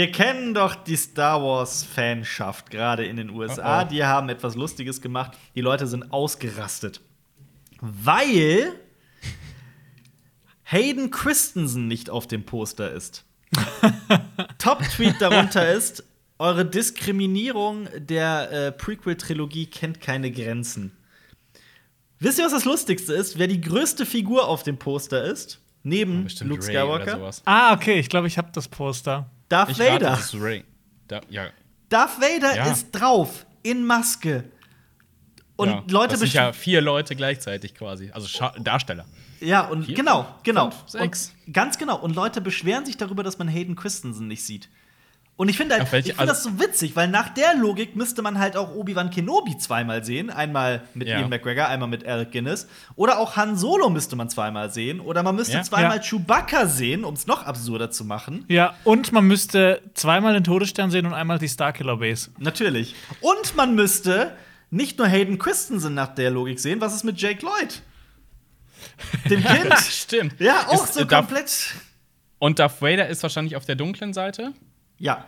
wir kennen doch die Star Wars-Fanschaft, gerade in den USA. Oh oh. Die haben etwas Lustiges gemacht. Die Leute sind ausgerastet. Weil Hayden Christensen nicht auf dem Poster ist. Top-Tweet darunter ist: Eure Diskriminierung der äh, Prequel-Trilogie kennt keine Grenzen. Wisst ihr, was das Lustigste ist? Wer die größte Figur auf dem Poster ist? Neben ja, Luke Skywalker. Ah, okay, ich glaube, ich habe das Poster. Darth ich Vader. Rate, Ray. Da, ja. Darth Vader ja. ist drauf, in Maske. Und ja, Leute das sind ja vier Leute gleichzeitig quasi, also Scha Darsteller. Ja, und Vier, genau, genau. Fünf, sechs. Und ganz genau. Und Leute beschweren sich darüber, dass man Hayden Christensen nicht sieht. Und ich finde halt, ich find also das so witzig, weil nach der Logik müsste man halt auch Obi-Wan Kenobi zweimal sehen. Einmal mit ja. Ian McGregor, einmal mit Alec Guinness. Oder auch Han Solo müsste man zweimal sehen. Oder man müsste ja. zweimal ja. Chewbacca sehen, um es noch absurder zu machen. Ja, und man müsste zweimal den Todesstern sehen und einmal die Starkiller Base. Natürlich. Und man müsste nicht nur Hayden Christensen nach der Logik sehen, was ist mit Jake Lloyd? Dem Kind. Stimmt. Ja, auch ist, so komplett. Und Darth Vader ist wahrscheinlich auf der dunklen Seite? Ja.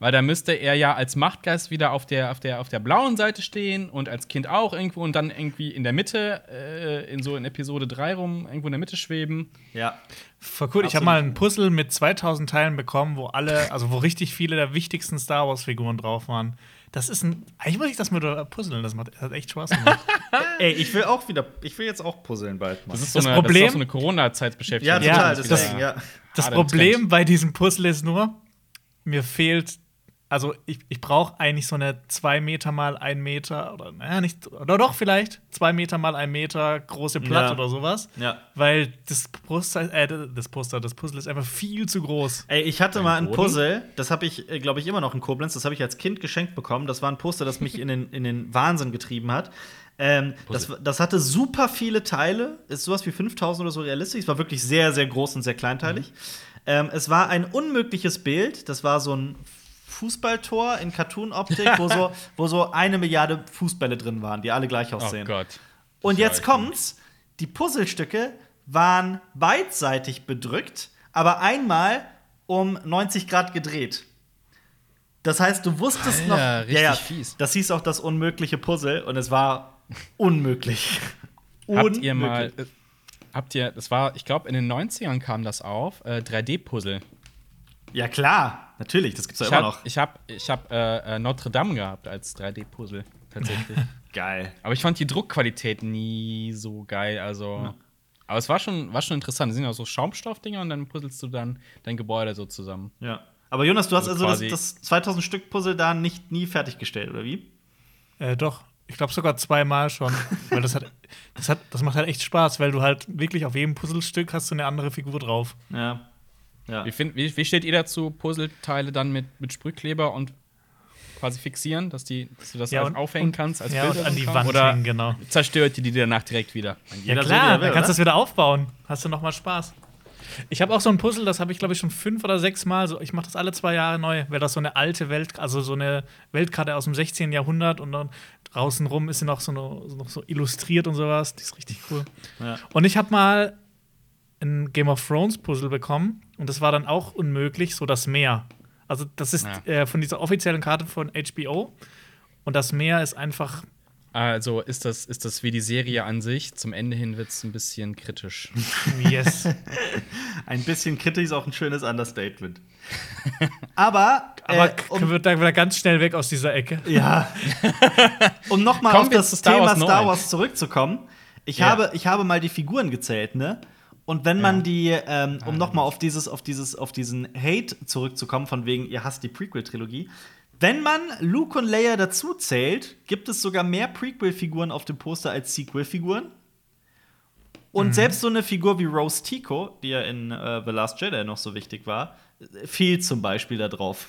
Weil da müsste er ja als Machtgeist wieder auf der, auf der, auf der blauen Seite stehen und als Kind auch irgendwo und dann irgendwie in der Mitte, äh, in so in Episode 3 rum, irgendwo in der Mitte schweben. Ja. Voll cool. Ich habe mal ein Puzzle mit 2000 Teilen bekommen, wo alle, also wo richtig viele der wichtigsten Star Wars-Figuren drauf waren. Das ist ein. Eigentlich muss ich das mit puzzeln, das macht das hat echt Spaß gemacht. Ey, ich will auch wieder, ich will jetzt auch puzzeln bald mal. Das ist so das eine, Problem, das ist so eine Corona-Zeitbeschäftigung. Ja, total, deswegen, ja. Das Problem bei diesem Puzzle ist nur, mir fehlt also ich, ich brauche eigentlich so eine 2 Meter mal 1 Meter oder naja, nicht, oder doch vielleicht 2 Meter mal 1 Meter große Platte ja. oder sowas. Ja. Weil das Poster, äh, das Poster, das Puzzle ist einfach viel zu groß. Ey, ich hatte ein mal ein Puzzle, das habe ich, äh, glaube ich, immer noch in Koblenz, das habe ich als Kind geschenkt bekommen. Das war ein Poster, das mich in den, in den Wahnsinn getrieben hat. Ähm, das, das, hatte super viele Teile, ist sowas wie 5000 oder so realistisch. Es war wirklich sehr, sehr groß und sehr kleinteilig. Mhm. Ähm, es war ein unmögliches Bild. Das war so ein Fußballtor in Cartoon-Optik, wo, so, wo so eine Milliarde Fußbälle drin waren, die alle gleich aussehen. Oh Gott. Und jetzt kommt's: Die Puzzlestücke waren beidseitig bedrückt, aber einmal um 90 Grad gedreht. Das heißt, du wusstest Alter, noch. Richtig ja, ja, fies. Das hieß auch das unmögliche Puzzle und es war unmöglich. Habt ihr mal. Habt ihr, das war, ich glaube, in den 90ern kam das auf, äh, 3D-Puzzle. Ja, klar, natürlich, das gibt's ja ich immer noch. Ich habe ich hab, äh, äh, Notre Dame gehabt als 3D-Puzzle, tatsächlich. geil. Aber ich fand die Druckqualität nie so geil, also. Ja. Aber es war schon, war schon interessant. Es sind ja so Schaumstoffdinger und dann puzzelst du dann dein Gebäude so zusammen. Ja. Aber Jonas, du hast also, also das, das 2000 Stück Puzzle da nicht nie fertiggestellt, oder wie? Äh, doch. Ich glaube sogar zweimal schon. weil das hat, das hat, das macht halt echt Spaß, weil du halt wirklich auf jedem Puzzlestück hast du eine andere Figur drauf. Ja. Ja. Wie, find, wie, wie, steht ihr dazu, Puzzleteile dann mit, mit Sprühkleber und quasi fixieren, dass, die, dass du das ja, und, aufhängen kannst als ja, Bild an die Wand oder hängen, genau. zerstört die die danach direkt wieder? Ja klar, dann kannst du das wieder aufbauen. Hast du noch mal Spaß. Ich habe auch so ein Puzzle, das habe ich glaube ich schon fünf oder sechs Mal. So, ich mache das alle zwei Jahre neu, weil das so eine alte Welt, also so eine Weltkarte aus dem 16. Jahrhundert und dann draußen rum ist sie noch so, eine, noch so illustriert und sowas. Die ist richtig cool. Ja. Und ich habe mal ein Game of Thrones Puzzle bekommen und das war dann auch unmöglich, so das Meer. Also das ist ja. äh, von dieser offiziellen Karte von HBO und das Meer ist einfach also ist das, ist das wie die Serie an sich. Zum Ende hin wird es ein bisschen kritisch. Yes. ein bisschen kritisch ist auch ein schönes Understatement. Aber, Aber äh, um, wird da ganz schnell weg aus dieser Ecke. Ja. um nochmal auf das Star Thema Star Wars zurückzukommen. Ich, ja. habe, ich habe mal die Figuren gezählt, ne? Und wenn man ja. die, ähm, um ah, nochmal auf dieses, auf dieses, auf diesen Hate zurückzukommen, von wegen, ihr hasst die Prequel-Trilogie, wenn man Luke und Leia dazu zählt, gibt es sogar mehr Prequel-Figuren auf dem Poster als Sequel-Figuren. Und mhm. selbst so eine Figur wie Rose Tico, die ja in äh, The Last Jedi noch so wichtig war, fehlt zum Beispiel da drauf.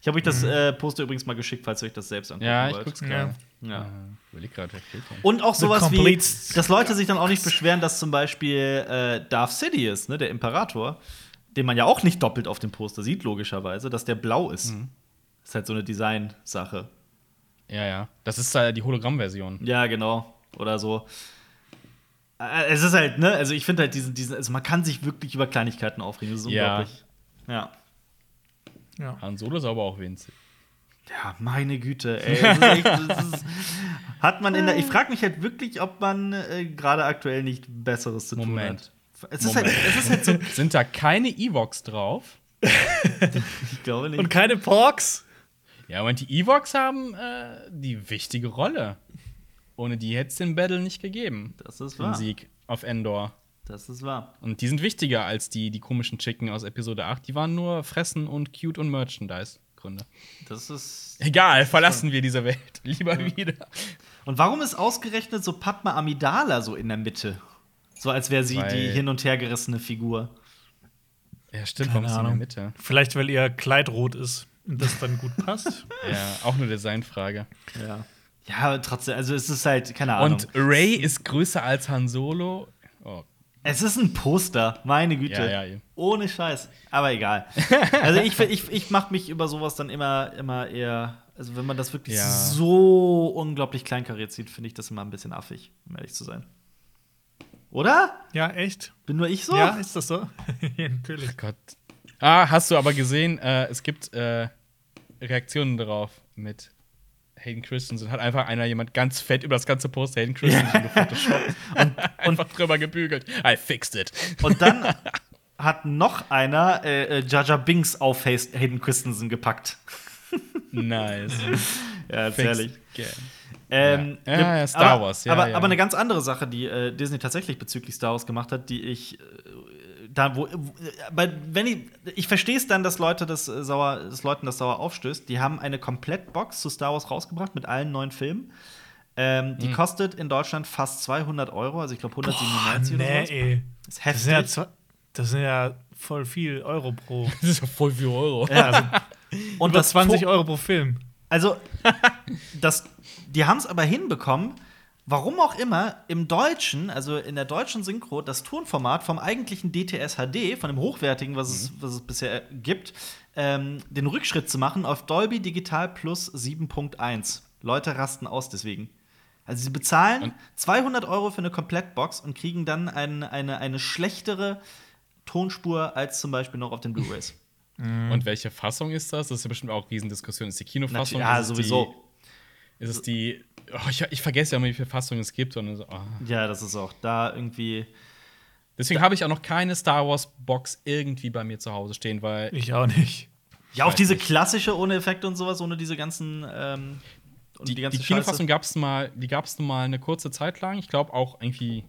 Ich habe euch das mhm. äh, Poster übrigens mal geschickt, falls ihr euch das selbst angucken ja, wollt. Ich guck's ja, ja. Äh, Und auch sowas wie, dass Leute sich dann auch nicht beschweren, dass zum Beispiel äh, Darth Sidious, ne, der Imperator, den man ja auch nicht doppelt auf dem Poster sieht, logischerweise, dass der blau ist. Mhm. Ist halt so eine Design-Sache. Ja, ja. Das ist äh, die Hologramm-Version. Ja, genau. Oder so. Äh, Es ist halt, ne, also ich finde halt diesen, diesen, also man kann sich wirklich über Kleinigkeiten aufregen. Das ist Ja. unglaublich. Ja. Ja. Han Solo ist aber auch winzig. Ja, meine Güte, ey. Das ist echt, das ist, hat man in der. Ich frage mich halt wirklich, ob man äh, gerade aktuell nicht Besseres zu tun Moment. hat. Es ist, halt, es ist halt so. Sind da keine Evox drauf? Ich glaube nicht. Und keine Porks? Ja, und die Evox haben äh, die wichtige Rolle. Ohne die hätte es den Battle nicht gegeben. das ist Den wahr. Sieg auf Endor. Das ist wahr. Und die sind wichtiger als die, die komischen Chicken aus Episode 8. Die waren nur Fressen und Cute und Merchandise-Gründe. Das ist. Egal, verlassen wir diese Welt. Lieber wieder. Und warum ist ausgerechnet so Padma Amidala so in der Mitte? So als wäre sie Weil- die hin und her gerissene Figur. Ja, stimmt, Keine warum ist die in der Ahnung. Mitte? Vielleicht, weil ihr Kleid rot ist und das dann gut passt. Ja, auch eine Designfrage. Ja. Ja, aber trotzdem, also es ist halt, keine Ahnung. Und Ray ist größer als Han Solo. Oh, Es ist ein Poster, meine Güte. Ja, ja, eben. Ohne Scheiß. Aber egal. also ich, ich, ich mache mich über sowas dann immer, immer eher. Also wenn man das wirklich Ja. so unglaublich kleinkariert sieht, finde ich das immer ein bisschen affig, um ehrlich zu sein. Oder? ja, echt? Bin nur ich so? Ja, ist das so? ja, natürlich. Gott. Ah, hast du aber gesehen, äh, es gibt äh, Reaktionen darauf mit Hayden Christensen. Hat einfach einer jemand ganz fett über das ganze Poster Hayden Christensen gefotoshoppt und einfach drüber gebügelt. I fixed it. Und dann hat noch einer äh, äh, Jaja Binks auf Hayden Christensen gepackt. Nice. Ja, herrlich. again. Ähm, Ja. Ja, ja, Star aber, Wars, ja, aber, ja. aber eine ganz andere Sache, die äh, Disney tatsächlich bezüglich Star Wars gemacht hat, die ich äh, da wo, wo bei, wenn ich ich verstehe es dann, dass Leute das äh, sauer, dass Leuten das sauer aufstößt. Die haben eine Komplettbox zu Star Wars rausgebracht mit allen neuen Filmen. Ähm, Mhm. die kostet in Deutschland fast 200 Euro, also ich glaube 197 nee, oder sowas. ey. Das ist Das sind, ja, heftig. zwei- das sind ja voll viel Euro pro. Das ist ja voll viel Euro. Ja, also, und Über das 20 Fo- Euro pro Film. Also, das, die haben es aber hinbekommen, warum auch immer, im Deutschen, also in der deutschen Synchro, das Tonformat vom eigentlichen DTS HD, von dem hochwertigen, was, es, was es bisher gibt, ähm, den Rückschritt zu machen auf Dolby Digital Plus 7.1. Leute rasten aus deswegen. Also sie bezahlen Und- 200 Euro für eine Komplettbox und kriegen dann ein, eine, eine schlechtere Tonspur als zum Beispiel noch auf den Blu-rays. Und welche Fassung ist das? Das ist ja bestimmt auch Riesendiskussion. Ist die Kinofassung? Ja, ist es sowieso. Die, ist es die. Oh, ich, ich vergesse ja immer, wie viele Fassungen es gibt. Und so, oh. Ja, das ist auch da irgendwie. Deswegen habe ich auch noch keine Star Wars Box irgendwie bei mir zu Hause stehen, weil Ich auch nicht. Ja, auch diese nicht. klassische ohne Effekte und sowas, ohne diese ganzen. Ähm, und die, die, ganze Kinofassung gab es mal, die gab es mal eine kurze Zeit lang. Ich glaube auch irgendwie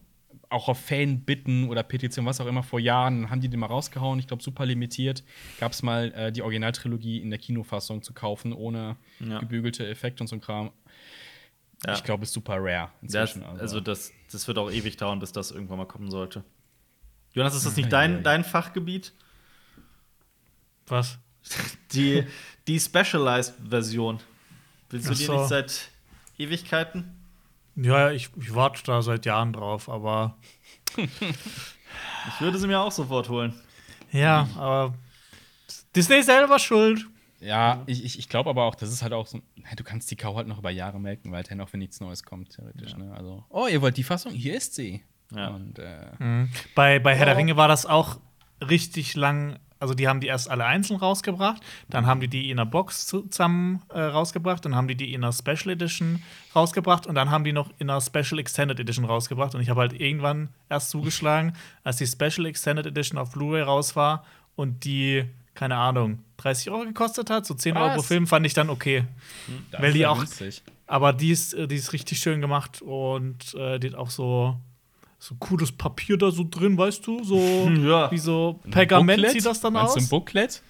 auch auf Fanbitten oder Petition, was auch immer, vor Jahren haben die den mal rausgehauen. Ich glaube, super limitiert. Gab es mal äh, die Originaltrilogie in der Kinofassung zu kaufen, ohne Ja. gebügelte Effekte und so ein Kram. Ja. Ich glaube, ist super rare Das, inzwischen. also, das, das wird auch ewig dauern, bis das irgendwann mal kommen sollte. Jonas, ist das nicht dein, dein Fachgebiet? Was? Die, die Specialized-Version. Willst du Ach die so. nicht seit Ewigkeiten? Ja, ja, ich, ich warte da seit Jahren drauf, aber Ich würde sie mir auch sofort holen. ja, aber Disney ist selber schuld. Ja, ich, ich, ich glaube aber auch, das ist halt auch so. Ja, du kannst die Kau halt noch über Jahre melken, weiterhin, auch wenn nichts Neues kommt, theoretisch. Ne? Also, oh, ihr wollt die Fassung? Hier ist sie. Ja. Und äh, Bei, bei Herr der Oh. Ringe war das auch richtig lang. Also, die haben die erst alle einzeln rausgebracht, dann haben die die in einer Box zusammen äh, rausgebracht, dann haben die die in einer Special Edition rausgebracht und dann haben die noch in einer Special Extended Edition rausgebracht. Und ich habe halt irgendwann erst zugeschlagen, als die Special Extended Edition auf Blu-ray raus war und die, keine Ahnung, 30 Euro gekostet hat, so 10 Euro Was? pro Film, fand ich dann okay. das Weil die ja auch- günstig. Aber die ist, äh, die ist richtig schön gemacht und äh, die hat auch so, so cooles Papier da so drin, weißt du? So Ja. wie so Pergament Booklet? sieht das dann Meinst du ein aus. Booklet?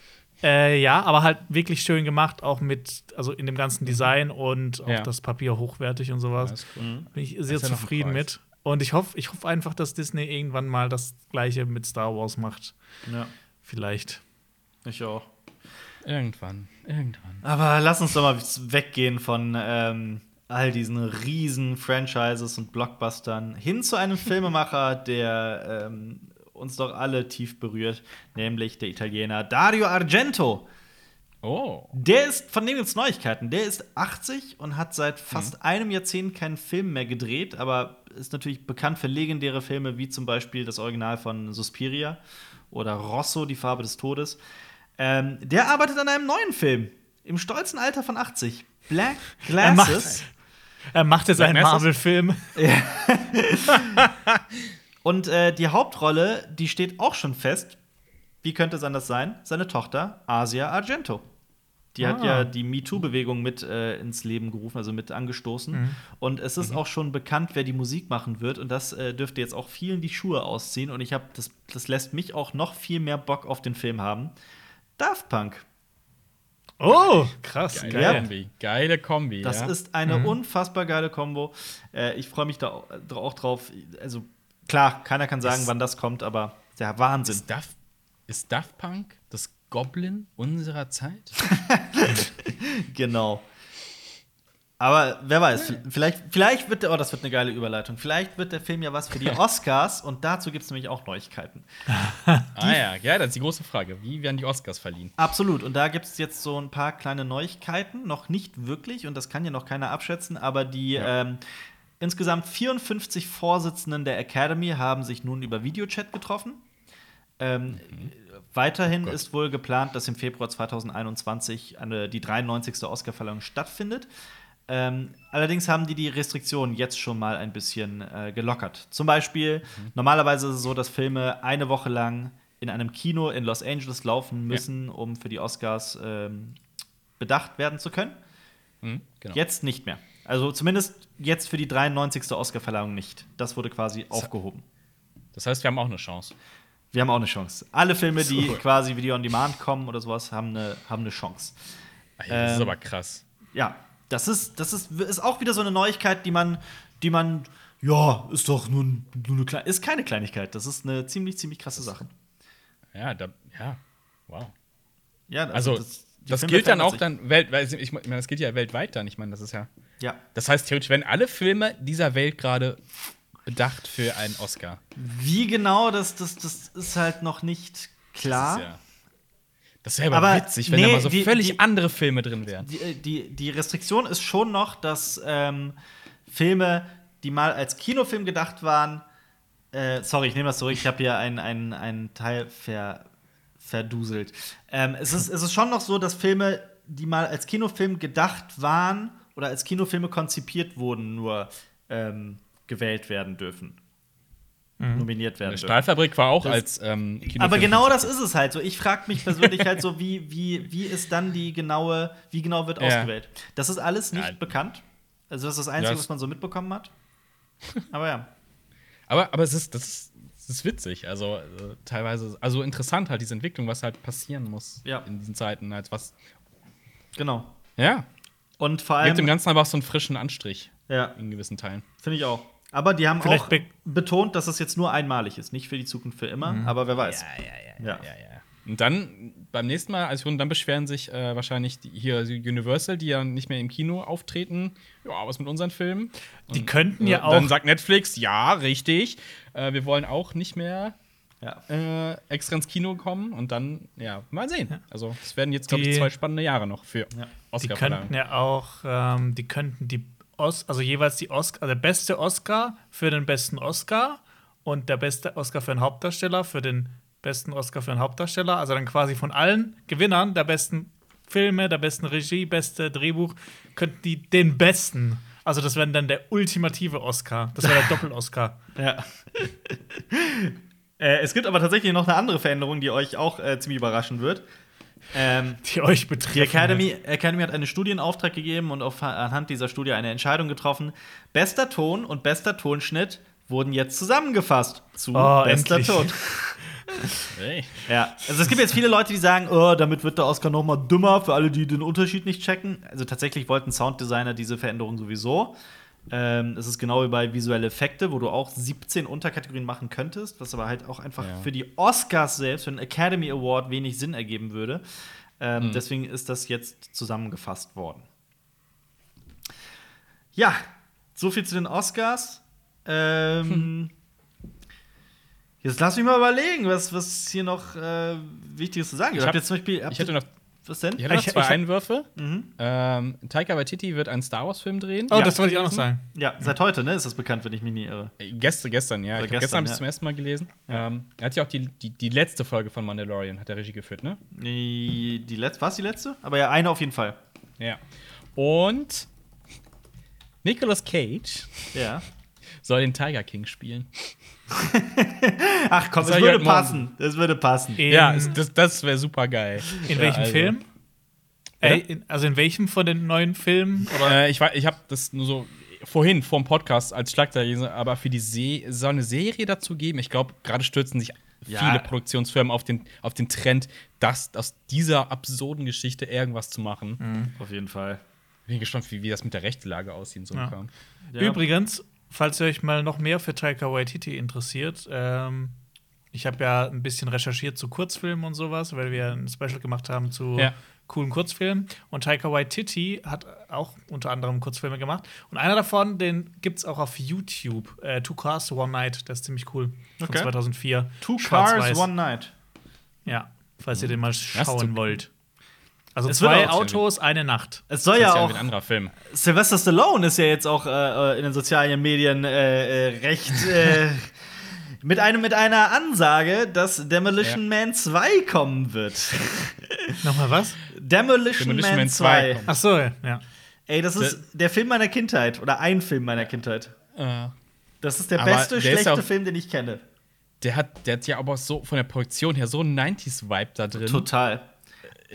Äh, ja, aber halt wirklich schön gemacht, auch mit, also in dem ganzen Design und auch Ja. das Papier hochwertig und sowas. Ja, cool. Bin ich sehr ja zufrieden Preis. mit. Und ich hoffe ich hoff einfach, dass Disney irgendwann mal das gleiche mit Star Wars macht. Ja, Vielleicht. Ich auch. Irgendwann, irgendwann. Aber lass uns doch mal weggehen von ähm, all diesen riesen Franchises und Blockbustern hin zu einem Filmemacher, der ähm, uns doch alle tief berührt, nämlich der Italiener Dario Argento. Oh. Der ist, von dem gibt es Neuigkeiten. Der ist 80 und hat seit fast mhm. einem Jahrzehnt keinen Film mehr gedreht, aber ist natürlich bekannt für legendäre Filme wie zum Beispiel das Original von Suspiria oder Rosso, die Farbe des Todes. Ähm, der arbeitet an einem neuen Film im stolzen Alter von 80. Black Glasses. Er macht jetzt einen Marvel-Film. Ja. und äh, die Hauptrolle, die steht auch schon fest. Wie könnte es anders sein? Seine Tochter Asia Argento. Die ah. hat ja die MeToo-Bewegung mit äh, ins Leben gerufen, also mit angestoßen. Mhm. Und es ist mhm. auch schon bekannt, wer die Musik machen wird. Und das äh, dürfte jetzt auch vielen die Schuhe ausziehen. Und ich habe, das, das lässt mich auch noch viel mehr Bock auf den Film haben. Daft Punk. Oh, krass. Geile geil. Kombi. Geile Kombi. Das ja. ist eine mhm. unfassbar geile Kombo. Äh, ich freue mich da auch drauf. Also, klar, keiner kann sagen, ist, wann das kommt, aber der Wahnsinn. Ist Daft, ist Daft Punk das Goblin unserer Zeit? genau. Aber wer weiß, vielleicht, vielleicht wird der, oh, das wird eine geile Überleitung. Vielleicht wird der Film ja was für die Oscars und dazu gibt es nämlich auch Neuigkeiten. ah ja, ja, das ist die große Frage. Wie werden die Oscars verliehen? Absolut. Und da gibt es jetzt so ein paar kleine Neuigkeiten. Noch nicht wirklich, und das kann ja noch keiner abschätzen, aber die ja. ähm, insgesamt 54 Vorsitzenden der Academy haben sich nun über Videochat getroffen. Ähm, mhm. Weiterhin oh ist wohl geplant, dass im Februar 2021 eine, die 93. Oscarverleihung stattfindet. Ähm, allerdings haben die die Restriktionen jetzt schon mal ein bisschen äh, gelockert. Zum Beispiel, mhm. normalerweise ist es so, dass Filme eine Woche lang in einem Kino in Los Angeles laufen müssen, ja. um für die Oscars ähm, bedacht werden zu können. Mhm, genau. Jetzt nicht mehr. Also zumindest jetzt für die 93. Oscarverleihung nicht. Das wurde quasi das aufgehoben. Das heißt, wir haben auch eine Chance. Wir haben auch eine Chance. Alle Filme, die so. quasi Video on Demand kommen oder sowas, haben eine, haben eine Chance. Ey, das ähm, ist aber krass. Ja, das ist, das ist, ist auch wieder so eine Neuigkeit, die man, die man, ja, ist doch nur, nur eine kleine, ist keine Kleinigkeit. Das ist eine ziemlich, ziemlich krasse Sache. Ja, da, ja, wow. Ja, also, also das, das gilt dann auch dann weltweit. Ich meine, das gilt ja weltweit dann. Ich meine, das ist ja. Ja. Das heißt, theoretisch werden alle Filme dieser Welt gerade bedacht für einen Oscar. Wie genau, das, das, das ist halt noch nicht klar. Das ist ja das wäre aber, aber witzig, wenn nee, da mal so die, völlig die, andere Filme drin wären. Die, äh, die, die, Restriktion ist schon noch, dass ähm, Filme, die mal als Kinofilm gedacht waren, äh, sorry, ich nehme das zurück, ich habe hier einen ein Teil ver, verduselt. Ähm, es, ist, es ist schon noch so, dass Filme, die mal als Kinofilm gedacht waren oder als Kinofilme konzipiert wurden, nur ähm, gewählt werden dürfen mhm. nominiert werden. Die Stahlfabrik war auch das, als ähm, Kinofilm Aber genau das ist es halt so. Ich frage mich persönlich halt so, wie, wie, wie ist dann die genaue, wie genau wird ja. ausgewählt? Das ist alles nicht ja. bekannt. Also das ist das Einzige, das was man so mitbekommen hat. Aber ja. Aber, aber es ist, das ist, das ist witzig. Also, also, teilweise, also interessant halt diese Entwicklung, was halt passieren muss ja. in diesen Zeiten, als was. Genau. Ja. Und vor allem. Gibt dem Ganzen aber auch so einen frischen Anstrich. Ja. In gewissen Teilen. Finde ich auch. Aber die haben Vielleicht auch be betont, dass es jetzt nur einmalig ist, nicht für die Zukunft für immer, mhm. aber wer weiß. Ja, ja, ja, ja, ja. ja. Und dann beim nächsten Mal, also dann beschweren sich äh, wahrscheinlich die, hier Universal, die ja nicht mehr im Kino auftreten. Ja, was mit unseren Filmen? Und, die könnten ja äh, auch. Dann sagt Netflix, ja, richtig. Äh, wir wollen auch nicht mehr ja. äh, extra ins Kino kommen und dann, ja, mal sehen. Ja. Also, es werden jetzt, glaube ich, zwei spannende Jahre noch für ja. Oscar. Die könnten ja auch, ähm, die könnten die Os also jeweils die Oscar, also der beste Oscar für den besten Oscar und der beste Oscar für einen Hauptdarsteller für den besten Oscar für einen Hauptdarsteller. Also dann quasi von allen Gewinnern der besten Filme, der besten Regie, beste Drehbuch, könnten die den besten. Also das wäre dann der ultimative Oscar. Das wäre der Doppel-Oscar. ja. äh, es gibt aber tatsächlich noch eine andere Veränderung, die euch auch äh, ziemlich überraschen wird. Ähm, die euch betrifft. Die Academy, Academy hat einen Studienauftrag gegeben und auf, anhand dieser Studie eine Entscheidung getroffen. Bester Ton und bester Tonschnitt wurden jetzt zusammengefasst zu oh, bester endlich. Ton. Hey. Ja, also es gibt jetzt viele Leute, die sagen, oh, damit wird der Oscar noch mal dümmer für alle, die den Unterschied nicht checken. Also tatsächlich wollten Sounddesigner diese Veränderung sowieso. Ähm, es ist genau wie bei visuelle Effekte, wo du auch 17 Unterkategorien machen könntest, was aber halt auch einfach ja. für die Oscars selbst, für den Academy Award wenig Sinn ergeben würde. Ähm, mhm. Deswegen ist das jetzt zusammengefasst worden. Ja, so viel zu den Oscars. Ähm, hm. Jetzt lass mich mal überlegen, was, was hier noch äh, Wichtiges zu sagen gibt. Ich, hab, jetzt zum Beispiel, ich hätte noch Was denn? Ich habe noch Ich- zwei ich- Einwürfe. Ähm, Taika Waititi wird einen Star Wars-Film drehen. Oh, Ja. das wollte ich auch noch sagen. Ja, seit heute, ne? Ist das bekannt, wenn ich mich nie irre. Äh, Gestern, gestern, ja. Oder Ich gestern, gestern habe ich ja. es zum ersten Mal gelesen. Ähm, er hat ja auch die, die, die letzte Folge von Mandalorian, hat er Regie geführt, ne? Die, die letzte, war es die letzte? Aber ja, eine auf jeden Fall. Ja. Und Nicolas Cage Ja. soll den Tiger King spielen. Ach komm, Das ich würde passen. Es würde passen. In, ja, das, das wäre super geil. in ja, welchem also. Film? Äh, in, also in welchem von den neuen Filmen? Oder? Äh, ich ich habe das nur so vorhin vor dem Podcast als Schlagzeile gelesen, aber für die Se soll eine Serie dazu geben. Ich glaube, gerade stürzen sich Ja. viele Produktionsfirmen auf den, auf den Trend, das aus dieser absurden Geschichte irgendwas zu machen. Auf jeden Fall. Bin gespannt, wie, wie das mit der Rechtlage aussieht. So. Ja. Übrigens, falls ihr euch mal noch mehr für Taika Waititi interessiert, ähm, ich habe ja ein bisschen recherchiert zu Kurzfilmen und sowas, weil wir ein Special gemacht haben zu Ja. coolen Kurzfilmen. Und Taika Waititi hat auch unter anderem Kurzfilme gemacht. Und einer davon, den gibt es auch auf YouTube. Äh, Two Cars, One Night. Der ist ziemlich cool. Von Okay. 2004. Two. Cars, One Night. Ja, falls ihr den mal schauen wollt. Also Es zwei Autos, eine Nacht. Es soll Das ja ist ja auch. ein anderer Film. Sylvester Stallone ist ja jetzt auch äh, äh, in den sozialen Medien äh, äh, recht. Äh, mit, einem, mit einer Ansage, dass Demolition Man 2 kommen wird. Nochmal was? Demolition, Demolition Man, Man 2. 2 kommt. Ach so, ja. Ey, das ist der Film meiner Kindheit. Oder ein Film meiner Kindheit. Äh, Das ist der Aber beste, der schlechte auch- Film, den ich kenne. der, hat, der hat ja aber so von der Produktion her so einen 90s-Vibe da drin. Total.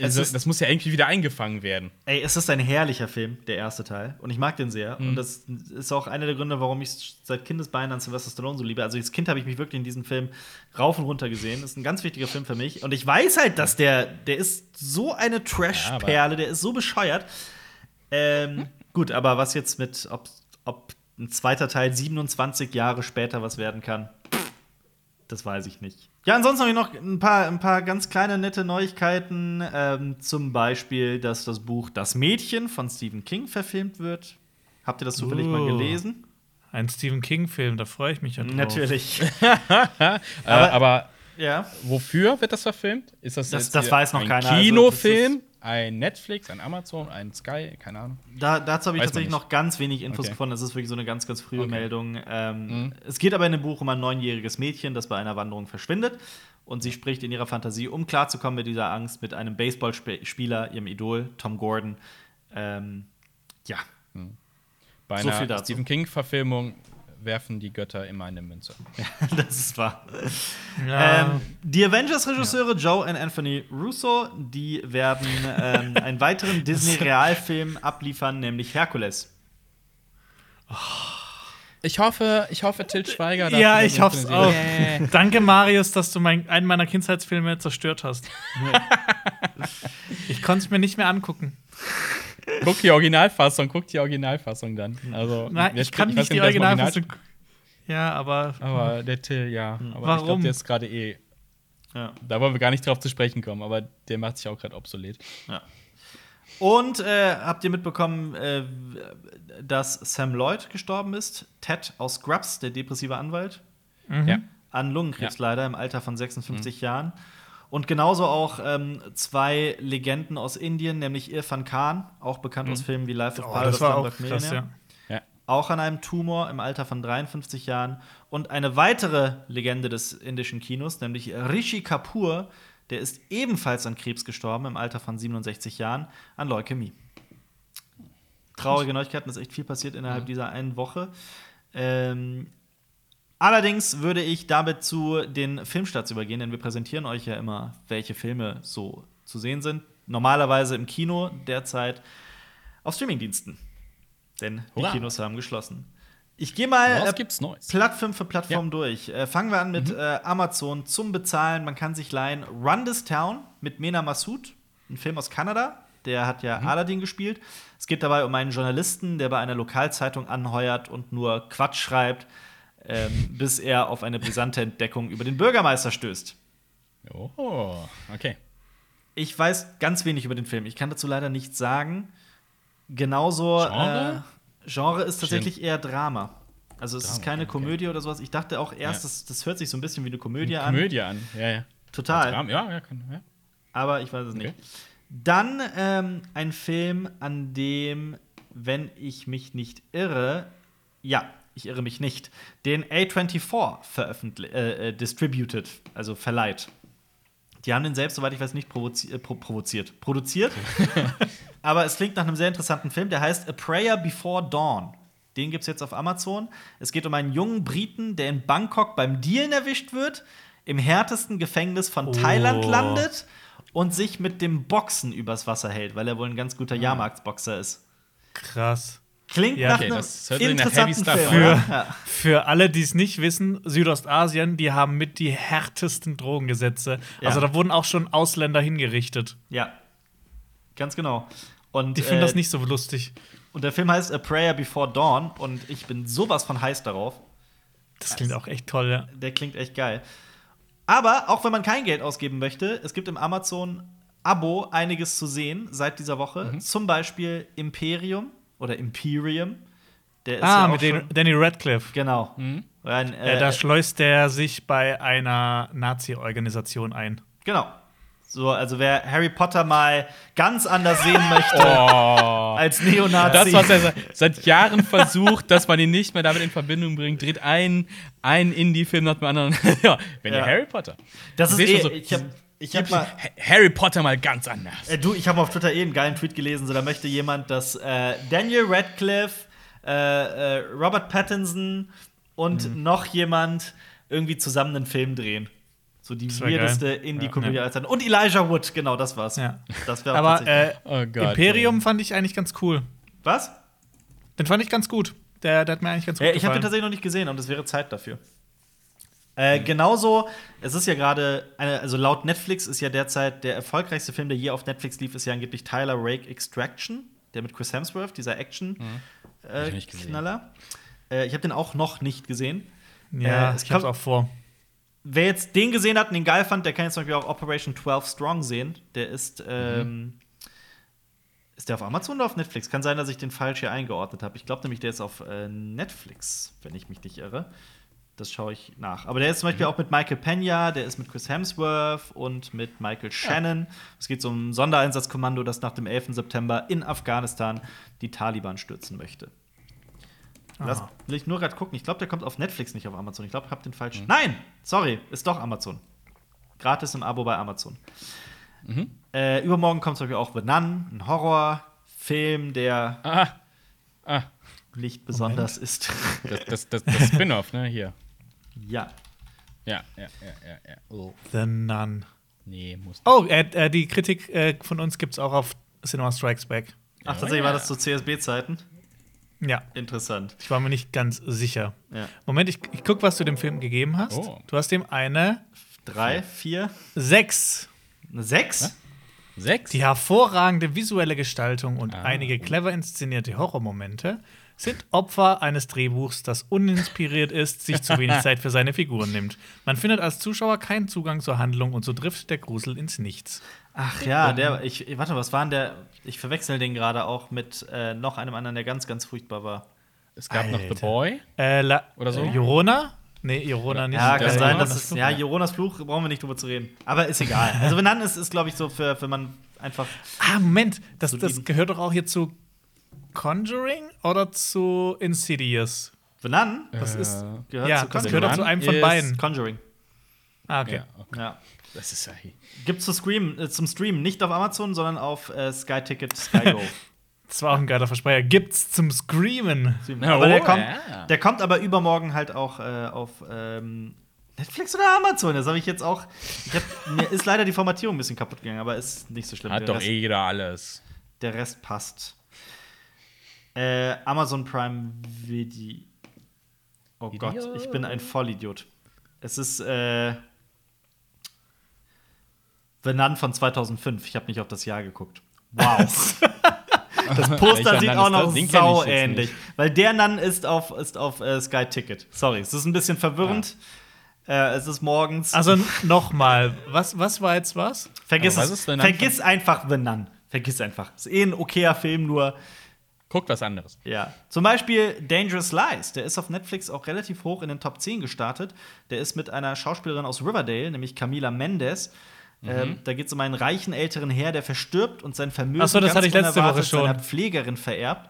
Also, ist- das muss ja irgendwie wieder eingefangen werden. Ey, es ist ein herrlicher Film, der erste Teil. Und ich mag den sehr. Mhm. Und das ist auch einer der Gründe, warum ich seit Kindesbeinen an Sylvester Stallone so liebe. Also als Kind habe ich mich wirklich in diesem Film rauf und runter gesehen. Das ist ein ganz wichtiger Film für mich. Und ich weiß halt, dass der, der ist so eine Trash-Perle, der ist so bescheuert. Ähm, gut, aber was jetzt mit, ob, ob ein zweiter Teil 27 Jahre später was werden kann, das weiß ich nicht. Ja, ansonsten habe ich noch ein paar, ein paar ganz kleine nette Neuigkeiten. Ähm, zum Beispiel, dass das Buch Das Mädchen von Stephen King verfilmt wird. Habt ihr das zufällig mal Oh. gelesen? Ein Stephen King-Film, da freue ich mich ja drauf. Natürlich. Aber, Aber- äh, aber ja. wofür wird das verfilmt? Ist das, Das- das weiß noch ein keiner. Also, Kinofilm, ein Netflix, ein Amazon, ein Sky, keine Ahnung. Da, dazu habe ich Weiß tatsächlich noch ganz wenig Infos Okay. gefunden. Es ist wirklich so eine ganz, ganz frühe Okay. Meldung. Ähm, Mhm. Es geht aber in dem Buch um ein neunjähriges Mädchen, das bei einer Wanderung verschwindet. Und sie spricht in ihrer Fantasie, um klarzukommen mit dieser Angst, mit einem Baseballspieler, ihrem Idol, Tom Gordon. Ähm, ja, Bei So einer viel dazu. Stephen King-Verfilmung werfen die Götter immer eine Münze. das ist wahr. Ja. Ähm, die Avengers-Regisseure Joe und Anthony Russo, die werden ähm, einen weiteren Disney-Realfilm abliefern, nämlich Herkules. Ich hoffe, ich hoffe, Til Schweiger. ja, ich hoffe es auch. synchronisieren. Danke, Marius, dass du mein, einen meiner Kindheitsfilme zerstört hast. ich konnte es mir nicht mehr angucken. Guck die Originalfassung, guck die Originalfassung dann. Also, Nein, ich kann nicht die im Original- Originalfassung. Ja, aber Aber der Till, ja. Aber ich Warum? glaube, der ist gerade eh. Ja. Da wollen wir gar nicht drauf zu sprechen kommen, aber der macht sich auch gerade obsolet. Ja. Und äh, habt ihr mitbekommen, äh, dass Sam Lloyd gestorben ist? Ted aus Scrubs, der depressive Anwalt. Ja. An Lungenkrebs leider im Alter von 56 Jahren. Und genauso auch ähm, zwei Legenden aus Indien, nämlich Irfan Khan, auch bekannt aus Filmen wie Life of oh, Pi das war auch krass, ja. Ja. Auch an einem Tumor im Alter von 53 Jahren. Und eine weitere Legende des indischen Kinos, nämlich Rishi Kapoor, der ist ebenfalls an Krebs gestorben im Alter von 67 Jahren an Leukämie. Traurige Neuigkeiten, ist echt viel passiert innerhalb dieser einen Woche. Ähm, allerdings würde ich damit zu den Filmstarts übergehen, denn wir präsentieren euch ja immer, welche Filme so zu sehen sind. Normalerweise im Kino, derzeit auf Streamingdiensten. Denn die Hurra. Kinos haben geschlossen. Ich gehe mal äh? Plattform für Plattform durch. Äh, fangen wir an mit Mhm. äh, Amazon zum Bezahlen. Man kann sich leihen Run This Town mit Mena Massoud, ein Film aus Kanada. Der hat ja Mhm. Aladdin gespielt. Es geht dabei um einen Journalisten, der bei einer Lokalzeitung anheuert und nur Quatsch schreibt, ähm, bis er auf eine brisante Entdeckung über den Bürgermeister stößt. Oh, okay. Ich weiß ganz wenig über den Film. Ich kann dazu leider nichts sagen. Genauso Genre? Äh, Genre ist tatsächlich eher Drama. Also es ist Drama, keine okay. Komödie oder sowas. Ich dachte auch erst, Ja. das, das hört sich so ein bisschen wie eine Komödie an. Komödie an. Ja, ja. Total. Ja, ja, kann, ja. Aber ich weiß es Okay. nicht. Dann ähm, ein Film, an dem, wenn ich mich nicht irre, ja, ich irre mich nicht, den A24 veröffentlicht, äh, äh, distributed, also verleiht. Die haben den selbst, soweit ich weiß, nicht provozi äh, pro provoziert, produziert. Aber es klingt nach einem sehr interessanten Film, der heißt A Prayer Before Dawn. Den gibt es jetzt auf Amazon. Es geht um einen jungen Briten, der in Bangkok beim Dealen erwischt wird, im härtesten Gefängnis von Oh. Thailand landet und sich mit dem Boxen übers Wasser hält, weil er wohl ein ganz guter Jahrmarktsboxer ist. Krass. Klingt Ja. nach Okay, einem das hört sich nach heavy interessanten stuff Film. an. oder? Ja. Für alle, die es nicht wissen, Südostasien, die haben mit die härtesten Drogengesetze. Ja. Also da wurden auch schon Ausländer hingerichtet. ja, ganz genau. Und, Die finden äh, das nicht so lustig. Und der Film heißt A Prayer Before Dawn und ich bin sowas von heiß darauf. Das klingt auch echt toll, ja. Der klingt echt geil. Aber auch wenn man kein Geld ausgeben möchte, es gibt im Amazon-Abo einiges zu sehen seit dieser Woche. Mhm. Zum Beispiel Imperium oder Imperium. Der ist Ah, ja mit den, Danny Radcliffe. Genau. Mhm. Ein, Äh, da schleust der sich bei einer Nazi-Organisation ein. genau. So, also wer Harry Potter mal ganz anders sehen möchte Oh. als Neonazi. Das, was er se- seit Jahren versucht, dass man ihn nicht mehr damit in Verbindung bringt, dreht einen, einen Indie-Film nach dem anderen. ja, wenn Ja. ihr Harry Potter. das ist eh, so- ich hab, ich hab mal Ha- Harry Potter mal ganz anders. Äh, du, ich habe auf Twitter eh einen geilen Tweet gelesen, so da möchte jemand, dass äh, Daniel Radcliffe, äh, äh, Robert Pattinson und Mhm. noch jemand irgendwie zusammen einen Film drehen. So die weirdeste. Indie-Komödie Ja. aller Zeiten. Und Elijah Wood, genau, das war's. Ja. Das wäre Aber äh, Oh Gott. Imperium fand ich eigentlich ganz cool. Was? Den fand ich ganz gut. Der, der hat mir eigentlich ganz gut Ja, ich habe den gefallen. tatsächlich noch nicht gesehen und es wäre Zeit dafür. Äh, genauso, es ist ja gerade, also laut Netflix ist ja derzeit der erfolgreichste Film, der je auf Netflix lief, ist ja angeblich Tyler Rake Extraction, der mit Chris Hemsworth, dieser Hab ich nicht gesehen. Action-Knaller. Äh, ich habe den auch noch nicht gesehen. Ja, Äh, es ich hab's auch vor. Wer jetzt den gesehen hat und den geil fand, der kann jetzt zum Beispiel auch Operation 12 Strong sehen. Der ist, ähm, ist der auf Amazon oder auf Netflix? Kann sein, dass ich den falsch hier eingeordnet habe. Ich glaube nämlich, der ist auf äh, Netflix, wenn ich mich nicht irre. Das schaue ich nach. Aber der ist zum Beispiel auch mit Michael Pena, der ist mit Chris Hemsworth und mit Michael Shannon. Es geht so um ein Sondereinsatzkommando, das nach dem 11. September in Afghanistan die Taliban stürzen möchte. Aha. will ich nur gerade gucken. Ich glaube, der kommt auf Netflix, nicht auf Amazon. Ich glaube, ich habe den falschen. Nein! Sorry, ist doch Amazon. Gratis im Abo bei Amazon. Äh, übermorgen kommt zum Beispiel auch The Nun, ein Horrorfilm, der Ah, ah, nicht besonders ist. das, das, das, das Spin-off, ne? Hier. Ja. Ja, ja, ja, ja, ja. Oh. The Nun. Nee, muss nicht. Oh, äh, die Kritik äh, von uns gibt's auch auf Cinema Strikes Back. Ach, tatsächlich war das zu CSB-Zeiten. Ja, Interessant. ich war mir nicht ganz sicher. Ja. Moment, ich, ich guck, was du dem Film gegeben hast. Oh. Du hast ihm eine Drei, vier, 6. eine sechs? Sechs? Die hervorragende visuelle Gestaltung und Ah. einige clever inszenierte Horrormomente sind Opfer eines Drehbuchs, das uninspiriert ist, sich zu wenig Zeit für seine Figuren nimmt. Man findet als Zuschauer keinen Zugang zur Handlung und so driftet der Grusel ins Nichts. Ach ja, der, ich, warte, was war denn der? Ich verwechsel den gerade auch mit äh, noch einem anderen, der ganz, ganz furchtbar war. Es gab noch Alter. The Boy. Äh, La Oder so? Äh, Jorona? Nee, Jorona nicht. Ja, kann sein, Jonas dass es, Fluch. ja, Jonas Fluch brauchen wir nicht drüber zu reden. Aber ist egal. Also, Venan ist, ist glaube ich, so für, für man einfach. Ah, Moment, das, das gehört doch auch hier zu Conjuring oder zu Insidious? Venan Das ist. gehört ja, zu das gehört doch zu einem von beiden. Conjuring. Ah, okay. Ja, okay. Ja. Das ist ja hier. Gibt's zu Scream, äh, zum Streamen nicht auf Amazon, sondern auf äh, Sky Ticket, Sky Go. Das war auch ein geiler Versprecher. Gibt's zum Screamen? aber der Oh, kommt, ja. der kommt aber übermorgen halt auch äh, auf ähm, Netflix oder Amazon. Das habe ich jetzt auch. Ich hab, mir ist leider die Formatierung ein bisschen kaputt gegangen, aber ist nicht so schlimm. Hat der, doch Rest, eh jeder alles. der Rest passt. Äh, Amazon Prime Video. Oh Video. Gott, ich bin ein Vollidiot. Es ist äh, The Nun von 2005. Ich habe nicht auf das Jahr geguckt. Wow. Das Poster sieht Nun auch ist noch sau ähnlich. Weil der Nun ist auf, ist auf äh, Sky Ticket. Sorry, es ist ein bisschen verwirrend. Äh, es ist morgens. Also nochmal, was, was war jetzt was? vergiss was es. Vergiss einfach The Nun. Vergiss einfach. Ist eh ein okayer Film, nur Guckt was anderes. ja. Zum Beispiel Dangerous Lies. Der ist auf Netflix auch relativ hoch in den Top 10 gestartet. Der ist mit einer Schauspielerin aus Riverdale, nämlich Camila Mendes. Mhm. Ähm, da geht es um einen reichen älteren Herr, der verstirbt und sein Vermögen Ach so, das hatte ich letzte Woche schon. seiner Pflegerin vererbt.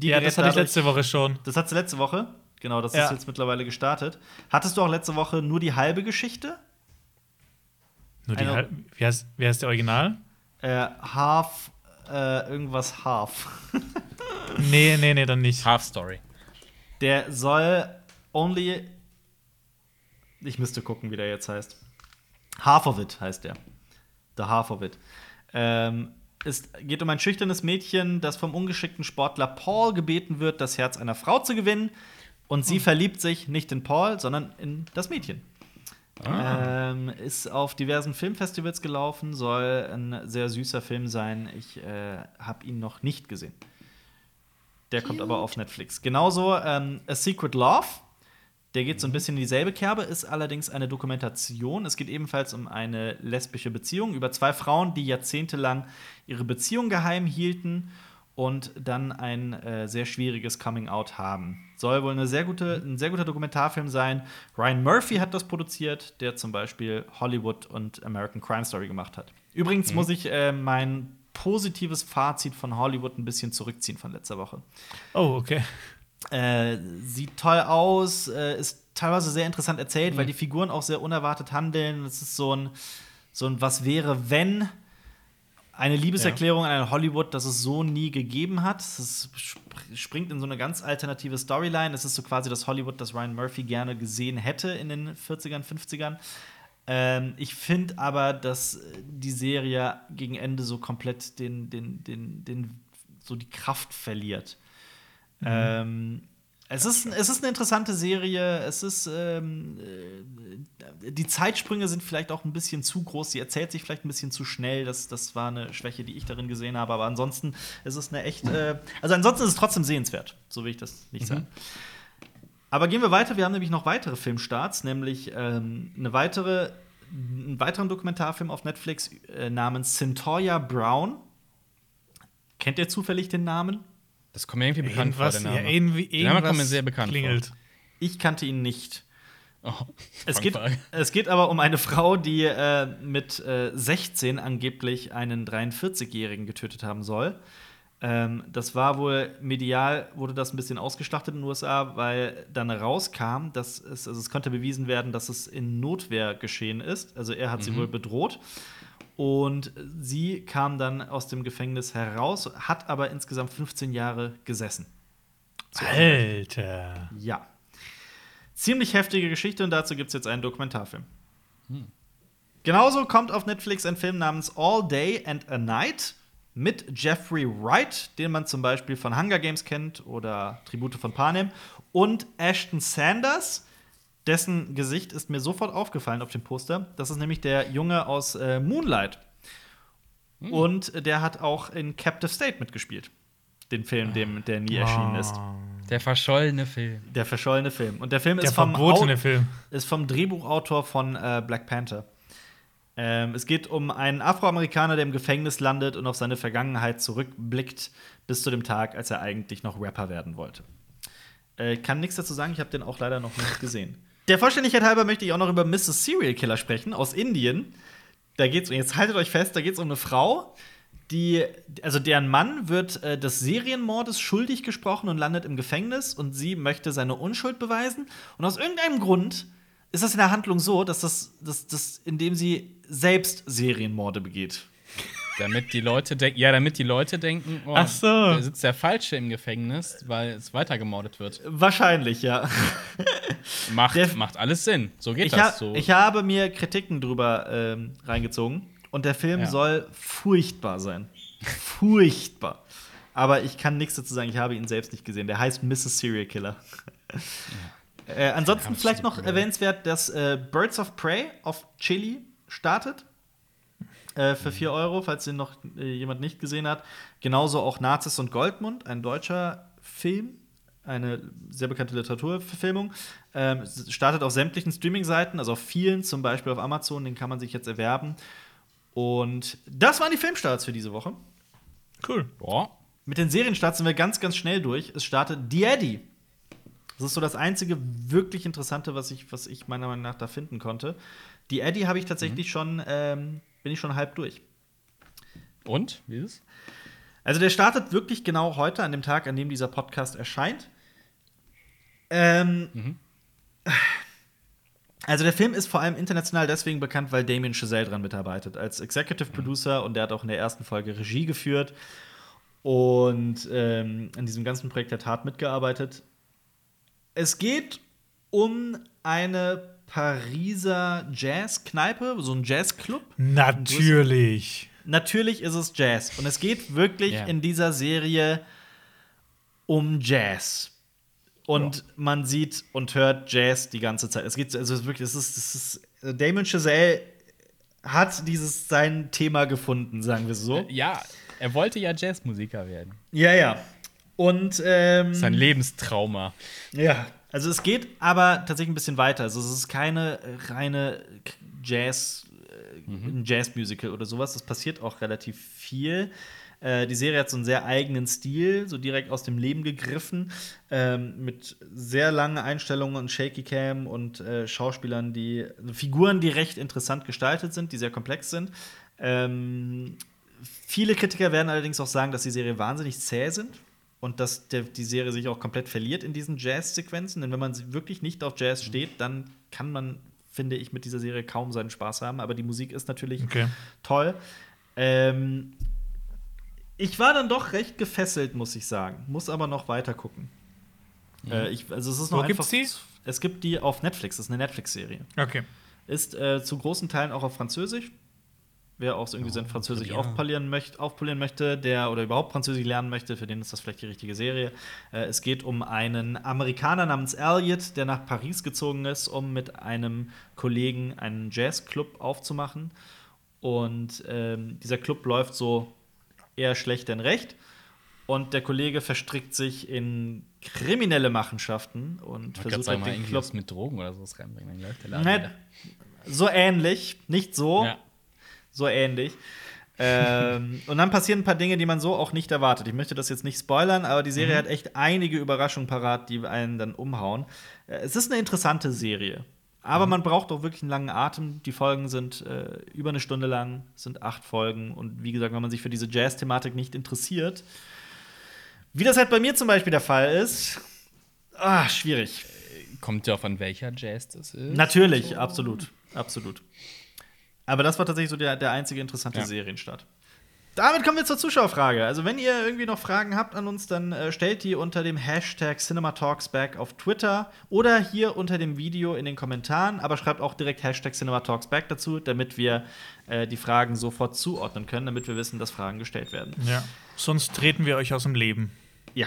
ja, das hatte ich letzte Woche schon. Das hattest du letzte Woche? Genau, das ja. ist jetzt mittlerweile gestartet. Hattest du auch letzte Woche nur die halbe Geschichte? Nur die halbe? Wie heißt, wie heißt der Original? Äh, half, äh, irgendwas Half. nee, nee, nee, dann nicht. Half Story. Der soll only. Ich müsste gucken, wie der jetzt heißt. Half of It heißt der. The Half of It. Ähm, es geht um ein schüchternes Mädchen, das vom ungeschickten Sportler Paul gebeten wird, das Herz einer Frau zu gewinnen. Und sie hm. verliebt sich nicht in Paul, sondern in das Mädchen. Ah. Ähm, ist auf diversen Filmfestivals gelaufen, soll ein sehr süßer Film sein. Ich äh, habe ihn noch nicht gesehen. Der kommt aber auf Netflix. Genauso ähm, A Secret Love der geht so ein bisschen in dieselbe Kerbe, ist allerdings eine Dokumentation. Es geht ebenfalls um eine lesbische Beziehung über zwei Frauen, die jahrzehntelang ihre Beziehung geheim hielten und dann ein äh, sehr schwieriges Coming-out haben. Soll wohl eine sehr gute, ein sehr guter Dokumentarfilm sein. Ryan Murphy hat das produziert, der zum Beispiel Hollywood und American Crime Story gemacht hat. Übrigens mhm. muss ich äh, mein positives Fazit von Hollywood ein bisschen zurückziehen von letzter Woche. Oh, okay. Äh, sieht toll aus, äh, ist teilweise sehr interessant erzählt, mhm. weil die Figuren auch sehr unerwartet handeln. Es ist so ein, so ein Was wäre, wenn eine Liebeserklärung ja. an Hollywood, das es so nie gegeben hat. Es springt in so eine ganz alternative Storyline. Es ist so quasi das Hollywood, das Ryan Murphy gerne gesehen hätte in den 40ern, 50ern. Ähm, ich finde aber, dass die Serie gegen Ende so komplett den, den, den, den, so die Kraft verliert. Mhm. Ähm, es ist, es ist eine interessante Serie. Es ist ähm, äh, die Zeitsprünge sind vielleicht auch ein bisschen zu groß. Sie erzählt sich vielleicht ein bisschen zu schnell. Das, das war eine Schwäche, die ich darin gesehen habe. Aber ansonsten ist es eine echt. Äh, also ansonsten ist es trotzdem sehenswert. So will ich das nicht mhm. Aber gehen wir weiter. Wir haben nämlich noch weitere Filmstarts, nämlich ähm, eine weitere, einen weiteren Dokumentarfilm auf Netflix äh, namens Centoya Brown. Kennt ihr zufällig den Namen? Das kommt mir irgendwie bekannt vor, der Name. Ja, irgendwie, der Name kommt mir sehr bekannt klingelt. vor. Ich kannte ihn nicht. Oh, es, geht, es geht aber um eine Frau, die äh, mit äh, 16 angeblich einen 43-Jährigen getötet haben soll. Ähm, das war wohl medial, wurde das ein bisschen ausgeschlachtet in den USA, weil dann rauskam, dass es, also es konnte bewiesen werden, dass es in Notwehr geschehen ist. Also er hat mhm. sie wohl bedroht. Und sie kam dann aus dem Gefängnis heraus, hat aber insgesamt 15 Jahre gesessen. Alter. Ja. Ziemlich heftige Geschichte und dazu gibt es jetzt einen Dokumentarfilm. Hm. Genauso kommt auf Netflix ein Film namens All Day and a Night mit Jeffrey Wright, den man zum Beispiel von Hunger Games kennt oder Tribute von Panem, und Ashton Sanders dessen Gesicht ist mir sofort aufgefallen auf dem Poster. Das ist nämlich der Junge aus äh, Moonlight. Hm. Und der hat auch in Captive State mitgespielt. Den Film, dem, der nie erschienen ist. Der verschollene Film. Der verschollene Film. Und der Film der ist, vom verbotene Film. ist vom Drehbuchautor von äh, Black Panther. Ähm, es geht um einen Afroamerikaner, der im Gefängnis landet und auf seine Vergangenheit zurückblickt, bis zu dem Tag, als er eigentlich noch Rapper werden wollte. Äh, kann nichts dazu sagen, ich habe den auch leider noch nicht gesehen. Der Vollständigkeit halber möchte ich auch noch über Mrs. Serial Killer sprechen aus Indien. Da geht's, jetzt haltet euch fest, da geht es um eine Frau, die, also deren Mann wird äh, des Serienmordes schuldig gesprochen und landet im Gefängnis und sie möchte seine Unschuld beweisen. Und aus irgendeinem Grund ist das in der Handlung so, dass das, dass, dass indem sie selbst Serienmorde begeht. Damit die Leute denken, ja, damit die Leute denken, oh, Ach so. da sitzt der Falsche im Gefängnis, weil es weiter gemordet wird. Wahrscheinlich, ja. macht, der, macht alles Sinn. So geht das. Ha so. Ich habe mir Kritiken drüber ähm, reingezogen und der Film ja. soll furchtbar sein. furchtbar. Aber ich kann nichts dazu sagen, ich habe ihn selbst nicht gesehen. Der heißt Mrs. Serial Killer. Ja. Äh, ansonsten vielleicht noch erwähnenswert, dass äh, Birds of Prey auf Chili startet äh, für 4 Euro, falls den noch äh, jemand nicht gesehen hat. Genauso auch Nazis und Goldmund, ein deutscher Film, eine sehr bekannte Literaturverfilmung. Ähm, startet auf sämtlichen Streaming-Seiten, also auf vielen, zum Beispiel auf Amazon, den kann man sich jetzt erwerben. Und das waren die Filmstarts für diese Woche. Cool. Boah. Mit den Serienstarts sind wir ganz, ganz schnell durch. Es startet The Eddie. Das ist so das einzige wirklich Interessante, was ich, was ich meiner Meinung nach da finden konnte. Die Eddie habe ich tatsächlich mhm. schon ähm, bin ich schon halb durch. Und? Wie ist es? Also der startet wirklich genau heute, an dem Tag, an dem dieser Podcast erscheint. Ähm, mhm. Also der Film ist vor allem international deswegen bekannt, weil Damien Chazelle dran mitarbeitet als Executive Producer und der hat auch in der ersten Folge Regie geführt und ähm, an diesem ganzen Projekt der Tat mitgearbeitet. Es geht um eine Pariser Jazzkneipe, so ein Jazzclub. Natürlich. Natürlich ist es Jazz und es geht wirklich yeah. in dieser Serie um Jazz. Und ja. man sieht und hört Jazz die ganze Zeit. Es geht also wirklich, es ist, es ist Damon Chazelle hat dieses sein Thema gefunden, sagen wir so. Ja, er wollte ja Jazzmusiker werden. Ja, ja. Und ähm, sein Lebenstrauma. Ja, also es geht aber tatsächlich ein bisschen weiter. Also es ist keine reine Jazz, äh, mhm. Jazzmusical oder sowas. Es passiert auch relativ viel. Äh, die Serie hat so einen sehr eigenen Stil, so direkt aus dem Leben gegriffen, ähm, mit sehr langen Einstellungen und Shaky Cam und äh, Schauspielern, die also Figuren, die recht interessant gestaltet sind, die sehr komplex sind. Ähm, viele Kritiker werden allerdings auch sagen, dass die Serie wahnsinnig zäh sind und dass der, die Serie sich auch komplett verliert in diesen Jazz-Sequenzen. Denn wenn man wirklich nicht auf Jazz steht, dann kann man, finde ich, mit dieser Serie kaum seinen Spaß haben. Aber die Musik ist natürlich okay. toll. Ähm, ich war dann doch recht gefesselt, muss ich sagen. Muss aber noch weiter gucken. Mhm. Äh, ich, also es ist noch Wo einfach. Gibt's die? Es gibt die auf Netflix. Das ist eine Netflix-Serie. Okay. Ist äh, zu großen Teilen auch auf Französisch. Wer auch irgendwie oh, sein Französisch aufpolieren, möcht, aufpolieren möchte, der oder überhaupt Französisch lernen möchte, für den ist das vielleicht die richtige Serie. Äh, es geht um einen Amerikaner namens Elliot, der nach Paris gezogen ist, um mit einem Kollegen einen Jazzclub aufzumachen. Und ähm, dieser Club läuft so eher schlecht denn recht. Und der Kollege verstrickt sich in kriminelle Machenschaften und Man versucht halt den Club mit Drogen oder sowas reinbringen. Dann läuft der Laden so ähnlich, nicht so, ja. So ähnlich. ähm, und dann passieren ein paar Dinge, die man so auch nicht erwartet. Ich möchte das jetzt nicht spoilern, aber die Serie mhm. hat echt einige Überraschungen parat, die einen dann umhauen. Äh, es ist eine interessante Serie. Aber mhm. man braucht auch wirklich einen langen Atem. Die Folgen sind äh, über eine Stunde lang, sind acht Folgen. Und wie gesagt, wenn man sich für diese Jazz-Thematik nicht interessiert, wie das halt bei mir zum Beispiel der Fall ist, ah, schwierig. Kommt ja auf an welcher Jazz das ist. Natürlich, so. absolut. Absolut. Aber das war tatsächlich so der, der einzige interessante ja. Serienstart. Damit kommen wir zur Zuschauerfrage. Also, wenn ihr irgendwie noch Fragen habt an uns, dann äh, stellt die unter dem Hashtag CinemaTalksBack auf Twitter oder hier unter dem Video in den Kommentaren. Aber schreibt auch direkt Hashtag CinemaTalksBack dazu, damit wir äh, die Fragen sofort zuordnen können, damit wir wissen, dass Fragen gestellt werden. Ja. Sonst treten wir euch aus dem Leben. Ja.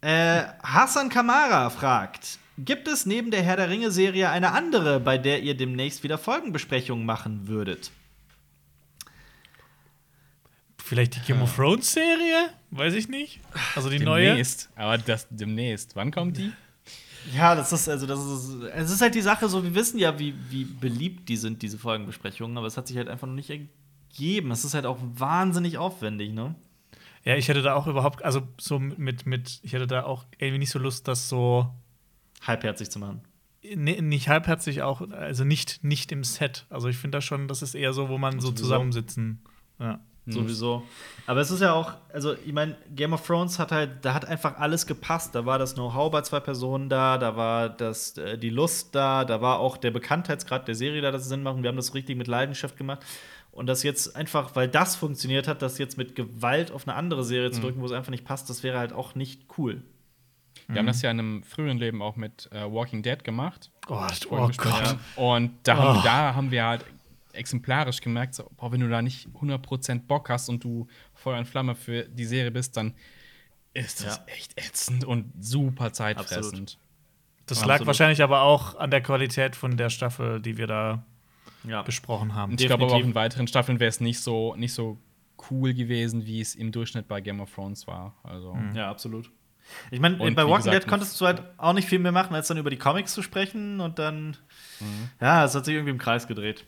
Äh, Hassan Kamara fragt: Gibt es neben der Herr der Ringe-Serie eine andere, bei der ihr demnächst wieder Folgenbesprechungen machen würdet? Vielleicht die Game of Thrones Serie? Weiß ich nicht. Also die demnächst. neue. Aber das demnächst. Wann kommt die? Ja, das ist also das ist es ist halt die Sache so, wir wissen ja, wie, wie beliebt die sind diese Folgenbesprechungen, aber es hat sich halt einfach noch nicht ergeben. Es ist halt auch wahnsinnig aufwendig, ne? Ja, ich hätte da auch überhaupt also so mit mit ich hätte da auch irgendwie nicht so Lust, das so halbherzig zu machen. Nee, nicht halbherzig auch, also nicht nicht im Set. Also ich finde das schon, das ist eher so, wo man so zusammensitzen. Ja. Mhm. Sowieso. Aber es ist ja auch, also ich meine, Game of Thrones hat halt, da hat einfach alles gepasst. Da war das Know-how bei zwei Personen da, da war das, äh, die Lust da, da war auch der Bekanntheitsgrad der Serie da, dass es Sinn macht. Wir haben das richtig mit Leidenschaft gemacht. Und das jetzt einfach, weil das funktioniert hat, das jetzt mit Gewalt auf eine andere Serie zu mhm. drücken, wo es einfach nicht passt, das wäre halt auch nicht cool. Wir mhm. haben das ja in einem früheren Leben auch mit äh, Walking Dead gemacht. Oh, oh Gott. Und da, oh. haben, da haben wir halt exemplarisch gemerkt, so, boah, wenn du da nicht 100% Bock hast und du Feuer und Flamme für die Serie bist, dann ist das ja. echt ätzend und super zeitfressend. Absolut. Das lag Absolut. wahrscheinlich aber auch an der Qualität von der Staffel, die wir da ja. besprochen haben. ich glaube aber auch in weiteren Staffeln wäre es nicht so, nicht so cool gewesen, wie es im Durchschnitt bei Game of Thrones war. Also. Mhm. Ja, absolut. Ich meine, bei Walking Dead konntest du halt auch nicht viel mehr machen, als dann über die Comics zu sprechen und dann, mhm. ja, es hat sich irgendwie im Kreis gedreht.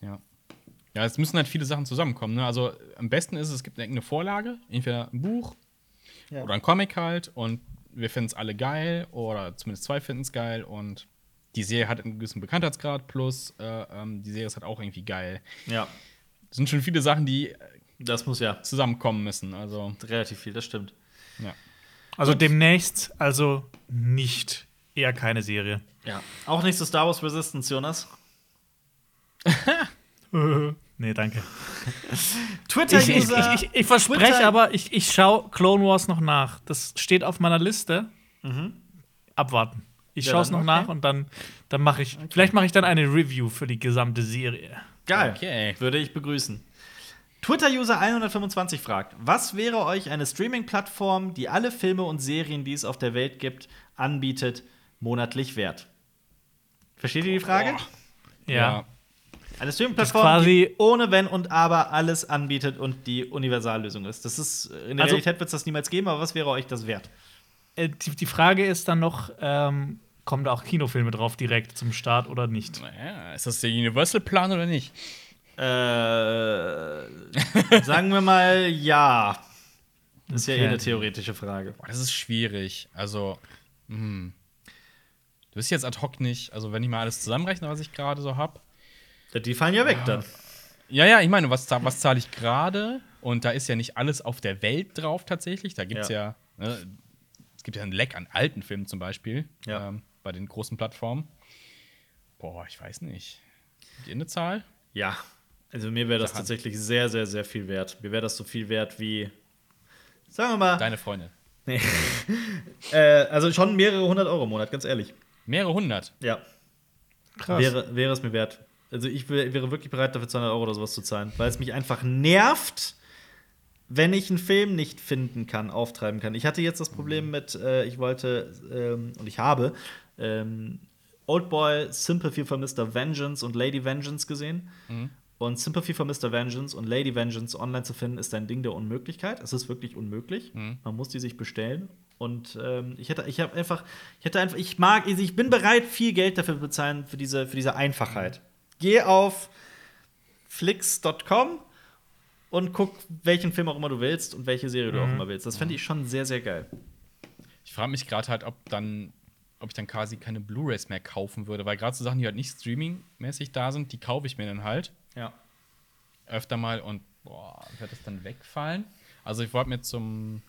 Ja. Ja, es müssen halt viele Sachen zusammenkommen. Ne? Also am besten ist es, es gibt eine Vorlage, entweder ein Buch ja. oder ein Comic halt und wir finden es alle geil oder zumindest zwei finden es geil und die Serie hat einen gewissen Bekanntheitsgrad plus äh, ähm, die Serie ist halt auch irgendwie geil. Ja. Es sind schon viele Sachen, die das muss ja zusammenkommen müssen. Also relativ viel, das stimmt. Ja. Also demnächst, also nicht, eher keine Serie. Ja. Auch nicht so Star Wars Resistance, Jonas. nee, danke. Twitter-User. Ich, ich, ich, ich verspreche Twitter aber, ich, ich schaue Clone Wars noch nach. Das steht auf meiner Liste. Abwarten. Ich Ja, schaue es noch okay. nach und dann, dann mache ich. Vielleicht mache ich dann eine Review für die gesamte Serie. Geil. Okay. Würde ich begrüßen. Twitter-User 125 fragt: Was wäre euch eine Streaming-Plattform, die alle Filme und Serien, die es auf der Welt gibt, anbietet, monatlich wert? Versteht ihr die Frage? Ja. Eine Streaming-Plattform, die ohne Wenn und Aber alles anbietet und die Universallösung ist. Das ist in der Also- Realität wird es das niemals geben, aber was wäre euch das wert? Äh, die, die Frage ist dann noch: ähm, Kommen da auch Kinofilme drauf direkt zum Start oder nicht? Naja, ist das der Universal-Plan oder nicht? Äh, sagen wir mal ja. Das ist ja eh Okay. eine theoretische Frage. Boah, das ist schwierig. Also, hm. Du bist jetzt ad hoc nicht, also wenn ich mal alles zusammenrechne, was ich gerade so hab. Die fallen ja weg dann. Ja, ja, ich meine, was, was zahle ich gerade? Und da ist ja nicht alles auf der Welt drauf tatsächlich. Da gibt es ja, ne, es gibt ja ein Leck an alten Filmen zum Beispiel Ja. ähm, bei den großen Plattformen. Boah, ich weiß nicht. Habt ihr eine Zahl? Ja. Also mir wäre das tatsächlich sehr, sehr, sehr viel wert. Mir wäre das so viel wert wie, sagen wir mal, Deine Freundin. äh, also schon mehrere hundert Euro im Monat, ganz ehrlich. Mehrere hundert. Ja, Krass. wäre, wäre es mir wert. Also ich wär, wäre wirklich bereit, dafür 200 Euro oder sowas zu zahlen, weil es mich einfach nervt, wenn ich einen Film nicht finden kann, auftreiben kann. Ich hatte jetzt das Problem mit, äh, ich wollte, ähm, und ich habe, ähm, Oldboy, Sympathy for Mr. Vengeance und Lady Vengeance gesehen. Und Sympathy for Mr. Vengeance und Lady Vengeance online zu finden, ist ein Ding der Unmöglichkeit. Es ist wirklich unmöglich. Man muss die sich bestellen. Und ähm, ich hätte, ich habe einfach, ich hätte einfach, ich mag, ich bin bereit, viel Geld dafür zu bezahlen, für diese, für diese Einfachheit. Geh auf flix.com und guck, welchen Film auch immer du willst und welche Serie du auch immer willst. Das fände ich schon sehr, sehr geil. Ich frage mich gerade halt, ob dann, ob ich dann quasi keine Blu-Rays mehr kaufen würde, weil gerade so Sachen, die halt nicht streaming-mäßig da sind, die kaufe ich mir dann halt Ja. öfter mal und boah, wird das dann wegfallen? Also ich wollte mir zum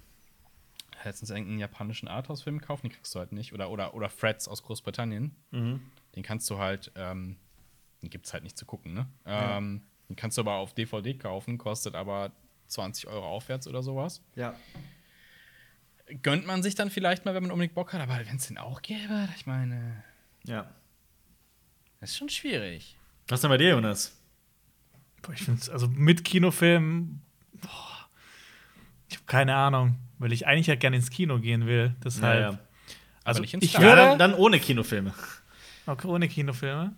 letztens irgendeinen japanischen Arthouse-Film kaufen, den kriegst du halt nicht. Oder, oder, oder Freds aus Großbritannien. Den kannst du halt, ähm, den gibt's halt nicht zu gucken, ne? Ähm, den kannst du aber auf DVD kaufen, kostet aber 20 Euro aufwärts oder sowas. Ja. Gönnt man sich dann vielleicht mal, wenn man unbedingt Bock hat, aber wenn es den auch gäbe, ich meine, Ja. das ist schon schwierig. Was ist denn bei dir, Jonas? Ich finde also mit Kinofilm, boah, ich habe keine Ahnung, weil ich eigentlich ja gerne ins Kino gehen will. Deshalb. Ja, ja. Also nicht ins ich Start. Ja, würde dann, dann ohne Kinofilme. okay, ohne Kinofilme.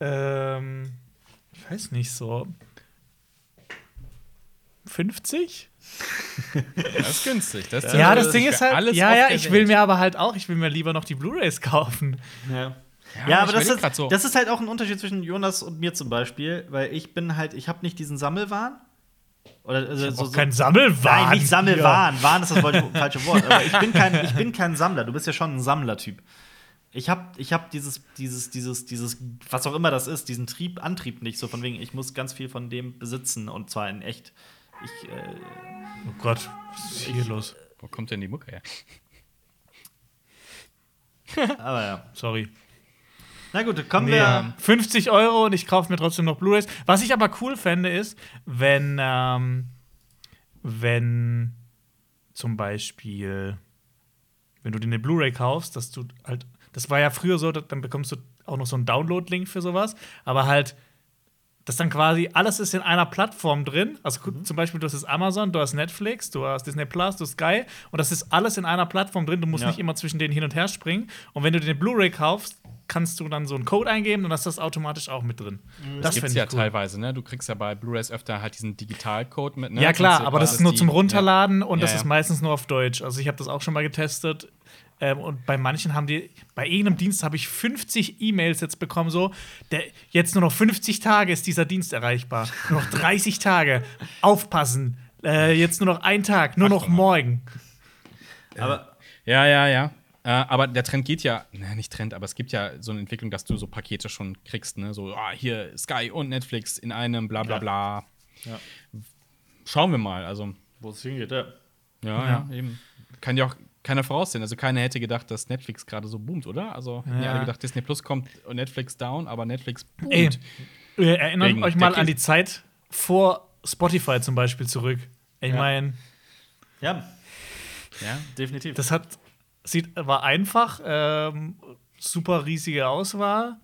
Ähm, ich weiß nicht so 50? Das ist günstig. Das ist Ja, das das Ding ist halt, alles ja, ja, ich will mir aber halt auch, ich will mir lieber noch die Blu-rays kaufen. Ja. Ja, Ja, aber ich das ist, so. das ist halt auch ein Unterschied zwischen Jonas und mir zum Beispiel, weil ich bin halt, ich habe nicht diesen Sammelwahn. Oder also, Ich so, auch so, kein Sammelwahn. Nein, nicht Sammelwahn. Wahn ist das falsche, Wort. Aber ich bin, kein, ich bin kein Sammler. Du bist ja schon ein Sammlertyp. Ich habe ich hab dieses, dieses, dieses, dieses, was auch immer das ist, diesen Trieb, Antrieb nicht. So von wegen, ich muss ganz viel von dem besitzen und zwar in echt. Ich, äh, Oh Gott, was ist hier los? Wo kommt denn die Mucke her? aber ja. Sorry. Na gut, kommen Nee, wir. 50 Euro und ich kaufe mir trotzdem noch Blu-rays. Was ich aber cool fände, ist, wenn, ähm, wenn zum Beispiel, wenn du dir eine Blu-ray kaufst, dass du halt, das war ja früher so, dann bekommst du auch noch so einen Download-Link für sowas, aber halt, dass dann quasi alles ist in einer Plattform drin. Also gu- zum Beispiel, du hast Amazon, du hast Netflix, du hast Disney Plus, du hast Sky und das ist alles in einer Plattform drin. Du musst Ja. nicht immer zwischen denen hin und her springen. Und wenn du dir eine Blu-ray kaufst, kannst du dann so einen Code eingeben und ist das automatisch auch mit drin. Das gibt's fänd ja cool. teilweise, ne? Du kriegst ja bei Blu-rays öfter halt diesen Digitalcode mit, ne? Ja, klar, aber das ist nur die- zum Runterladen und Ja, das ja. ist meistens nur auf Deutsch. Also ich habe das auch schon mal getestet. Ähm, und bei manchen haben die, bei irgendeinem Dienst habe ich 50 E-Mails jetzt bekommen, so, der, jetzt nur noch 50 Tage ist dieser Dienst erreichbar. Nur noch 30 Tage. Aufpassen. Äh, jetzt nur noch ein Tag, nur noch morgen. Aber Ja, ja, ja. Äh, aber der Trend geht ja, ne, nicht Trend, aber es gibt ja so eine Entwicklung, dass du so Pakete schon kriegst, ne? So, ah, hier Sky und Netflix in einem, bla bla bla. Ja. Schauen wir mal. Also, Wo es hingeht, ja. ja, ja, eben. Kann ja auch keiner voraussehen. Also keiner hätte gedacht, dass Netflix gerade so boomt, oder? Also ja. alle gedacht, Disney Plus kommt und Netflix down, aber Netflix boomt. Ey, äh, erinnert Wegen euch mal an die Zeit vor Spotify zum Beispiel zurück. Ich Ja. meine, Ja, Ja. definitiv. das hat sieht war einfach, ähm, super riesige Auswahl.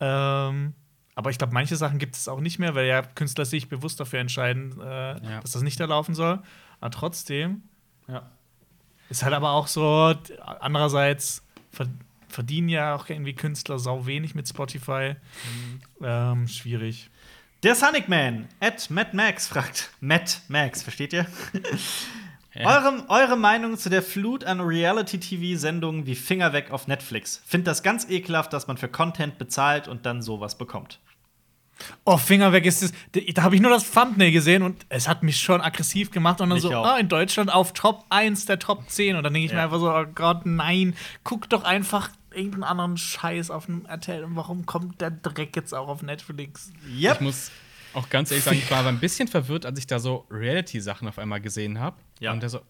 Ähm, aber ich glaube, manche Sachen gibt es auch nicht mehr, weil ja Künstler sich bewusst dafür entscheiden, äh, Ja. dass das nicht da laufen soll. Aber trotzdem ja. Ist halt aber auch so, andererseits ver- verdienen ja auch irgendwie Künstler sau wenig mit Spotify. Ähm, schwierig. Der Sonic Man, at Matt Max, fragt. Matt Max, versteht ihr? Ja. Eure, eure Meinung zu der Flut an Reality-TV-Sendungen wie Finger weg auf Netflix? Find das ganz ekelhaft, dass man für Content bezahlt und dann sowas bekommt. Oh, Finger weg ist es. Da habe ich nur das Thumbnail gesehen und es hat mich schon aggressiv gemacht. Und dann Mich so, auch. ah, in Deutschland auf Top 1 der Top 10. Und dann denke ich Ja. mir einfach so, oh Gott, nein, guck doch einfach irgendeinen anderen Scheiß auf dem RTL. Und warum kommt der Dreck jetzt auch auf Netflix? Yep. Ich muss auch ganz ehrlich sagen, ich war aber ein bisschen verwirrt, als ich da so Reality-Sachen auf einmal gesehen habe. Ja. Und da so,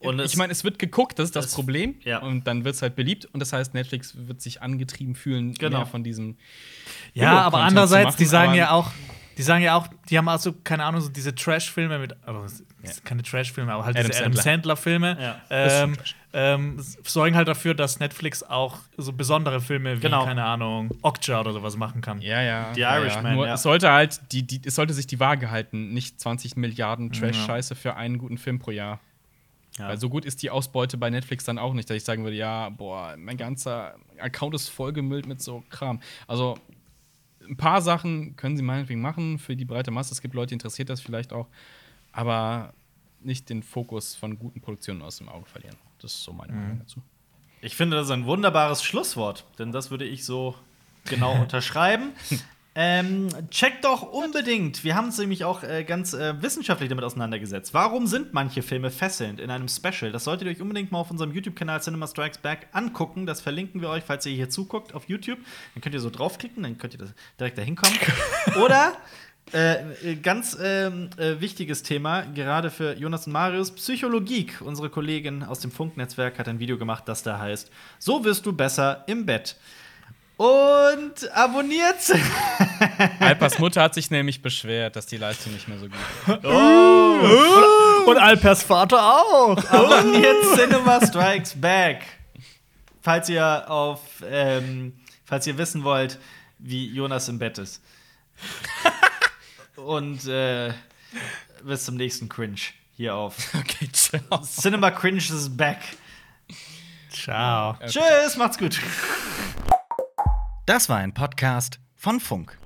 Und ich meine, es wird geguckt, das ist das Problem. ja. Und dann wird es halt beliebt. Und das heißt, Netflix wird sich angetrieben fühlen, Genau. mehr von diesem. Ja, aber Billo-Content andererseits, die sagen aber- ja auch, die sagen ja auch, die haben also, keine Ahnung, so diese Trash-Filme mit, also es sind keine Trash-Filme, aber halt Adam diese Adam Sandler-Filme, Ja. Ähm, ähm, sorgen halt dafür, dass Netflix auch so besondere Filme wie, Genau. keine Ahnung, Okja oder sowas machen kann. Ja, ja. Die ja, Irishman, ja. Nur ja. es sollte halt, die, die, es sollte sich die Waage halten, nicht 20 Milliarden Trash-Scheiße für einen guten Film pro Jahr. Ja. Weil so gut ist die Ausbeute bei Netflix dann auch nicht, dass ich sagen würde, ja, boah, mein ganzer Account ist vollgemüllt mit so Kram. Also ein paar Sachen können sie meinetwegen machen für die breite Masse. Es gibt Leute, die interessiert das vielleicht auch, aber nicht den Fokus von guten Produktionen aus dem Auge verlieren. Das ist so meine Meinung dazu. Ich finde, das ist ein wunderbares Schlusswort, denn das würde ich so genau unterschreiben. Ähm, checkt doch unbedingt. Wir haben uns nämlich auch äh, ganz äh, wissenschaftlich damit auseinandergesetzt. Warum sind manche Filme fesselnd in einem Special? Das solltet ihr euch unbedingt mal auf unserem YouTube-Kanal Cinema Strikes Back angucken. Das verlinken wir euch, falls ihr hier zuguckt auf YouTube. Dann könnt ihr so draufklicken, dann könnt ihr das direkt da hinkommen. Oder äh, äh, ganz ähm, äh, wichtiges Thema, gerade für Jonas und Marius, Psychologie. Unsere Kollegin aus dem Funknetzwerk hat ein Video gemacht, das da heißt: So wirst du besser im Bett. Und abonniert Alpers Mutter hat sich nämlich beschwert, dass die Leistung nicht mehr so gut ist. Und Alpers Vater auch. abonniert Cinema Strikes Back. Falls ihr auf, ähm, falls ihr wissen wollt, wie Jonas im Bett ist. Und äh, bis zum nächsten Cringe hier auf Okay, ciao. Cinema Cringe is back. Ciao. Tschüss, macht's gut. Das war ein Podcast von Funk.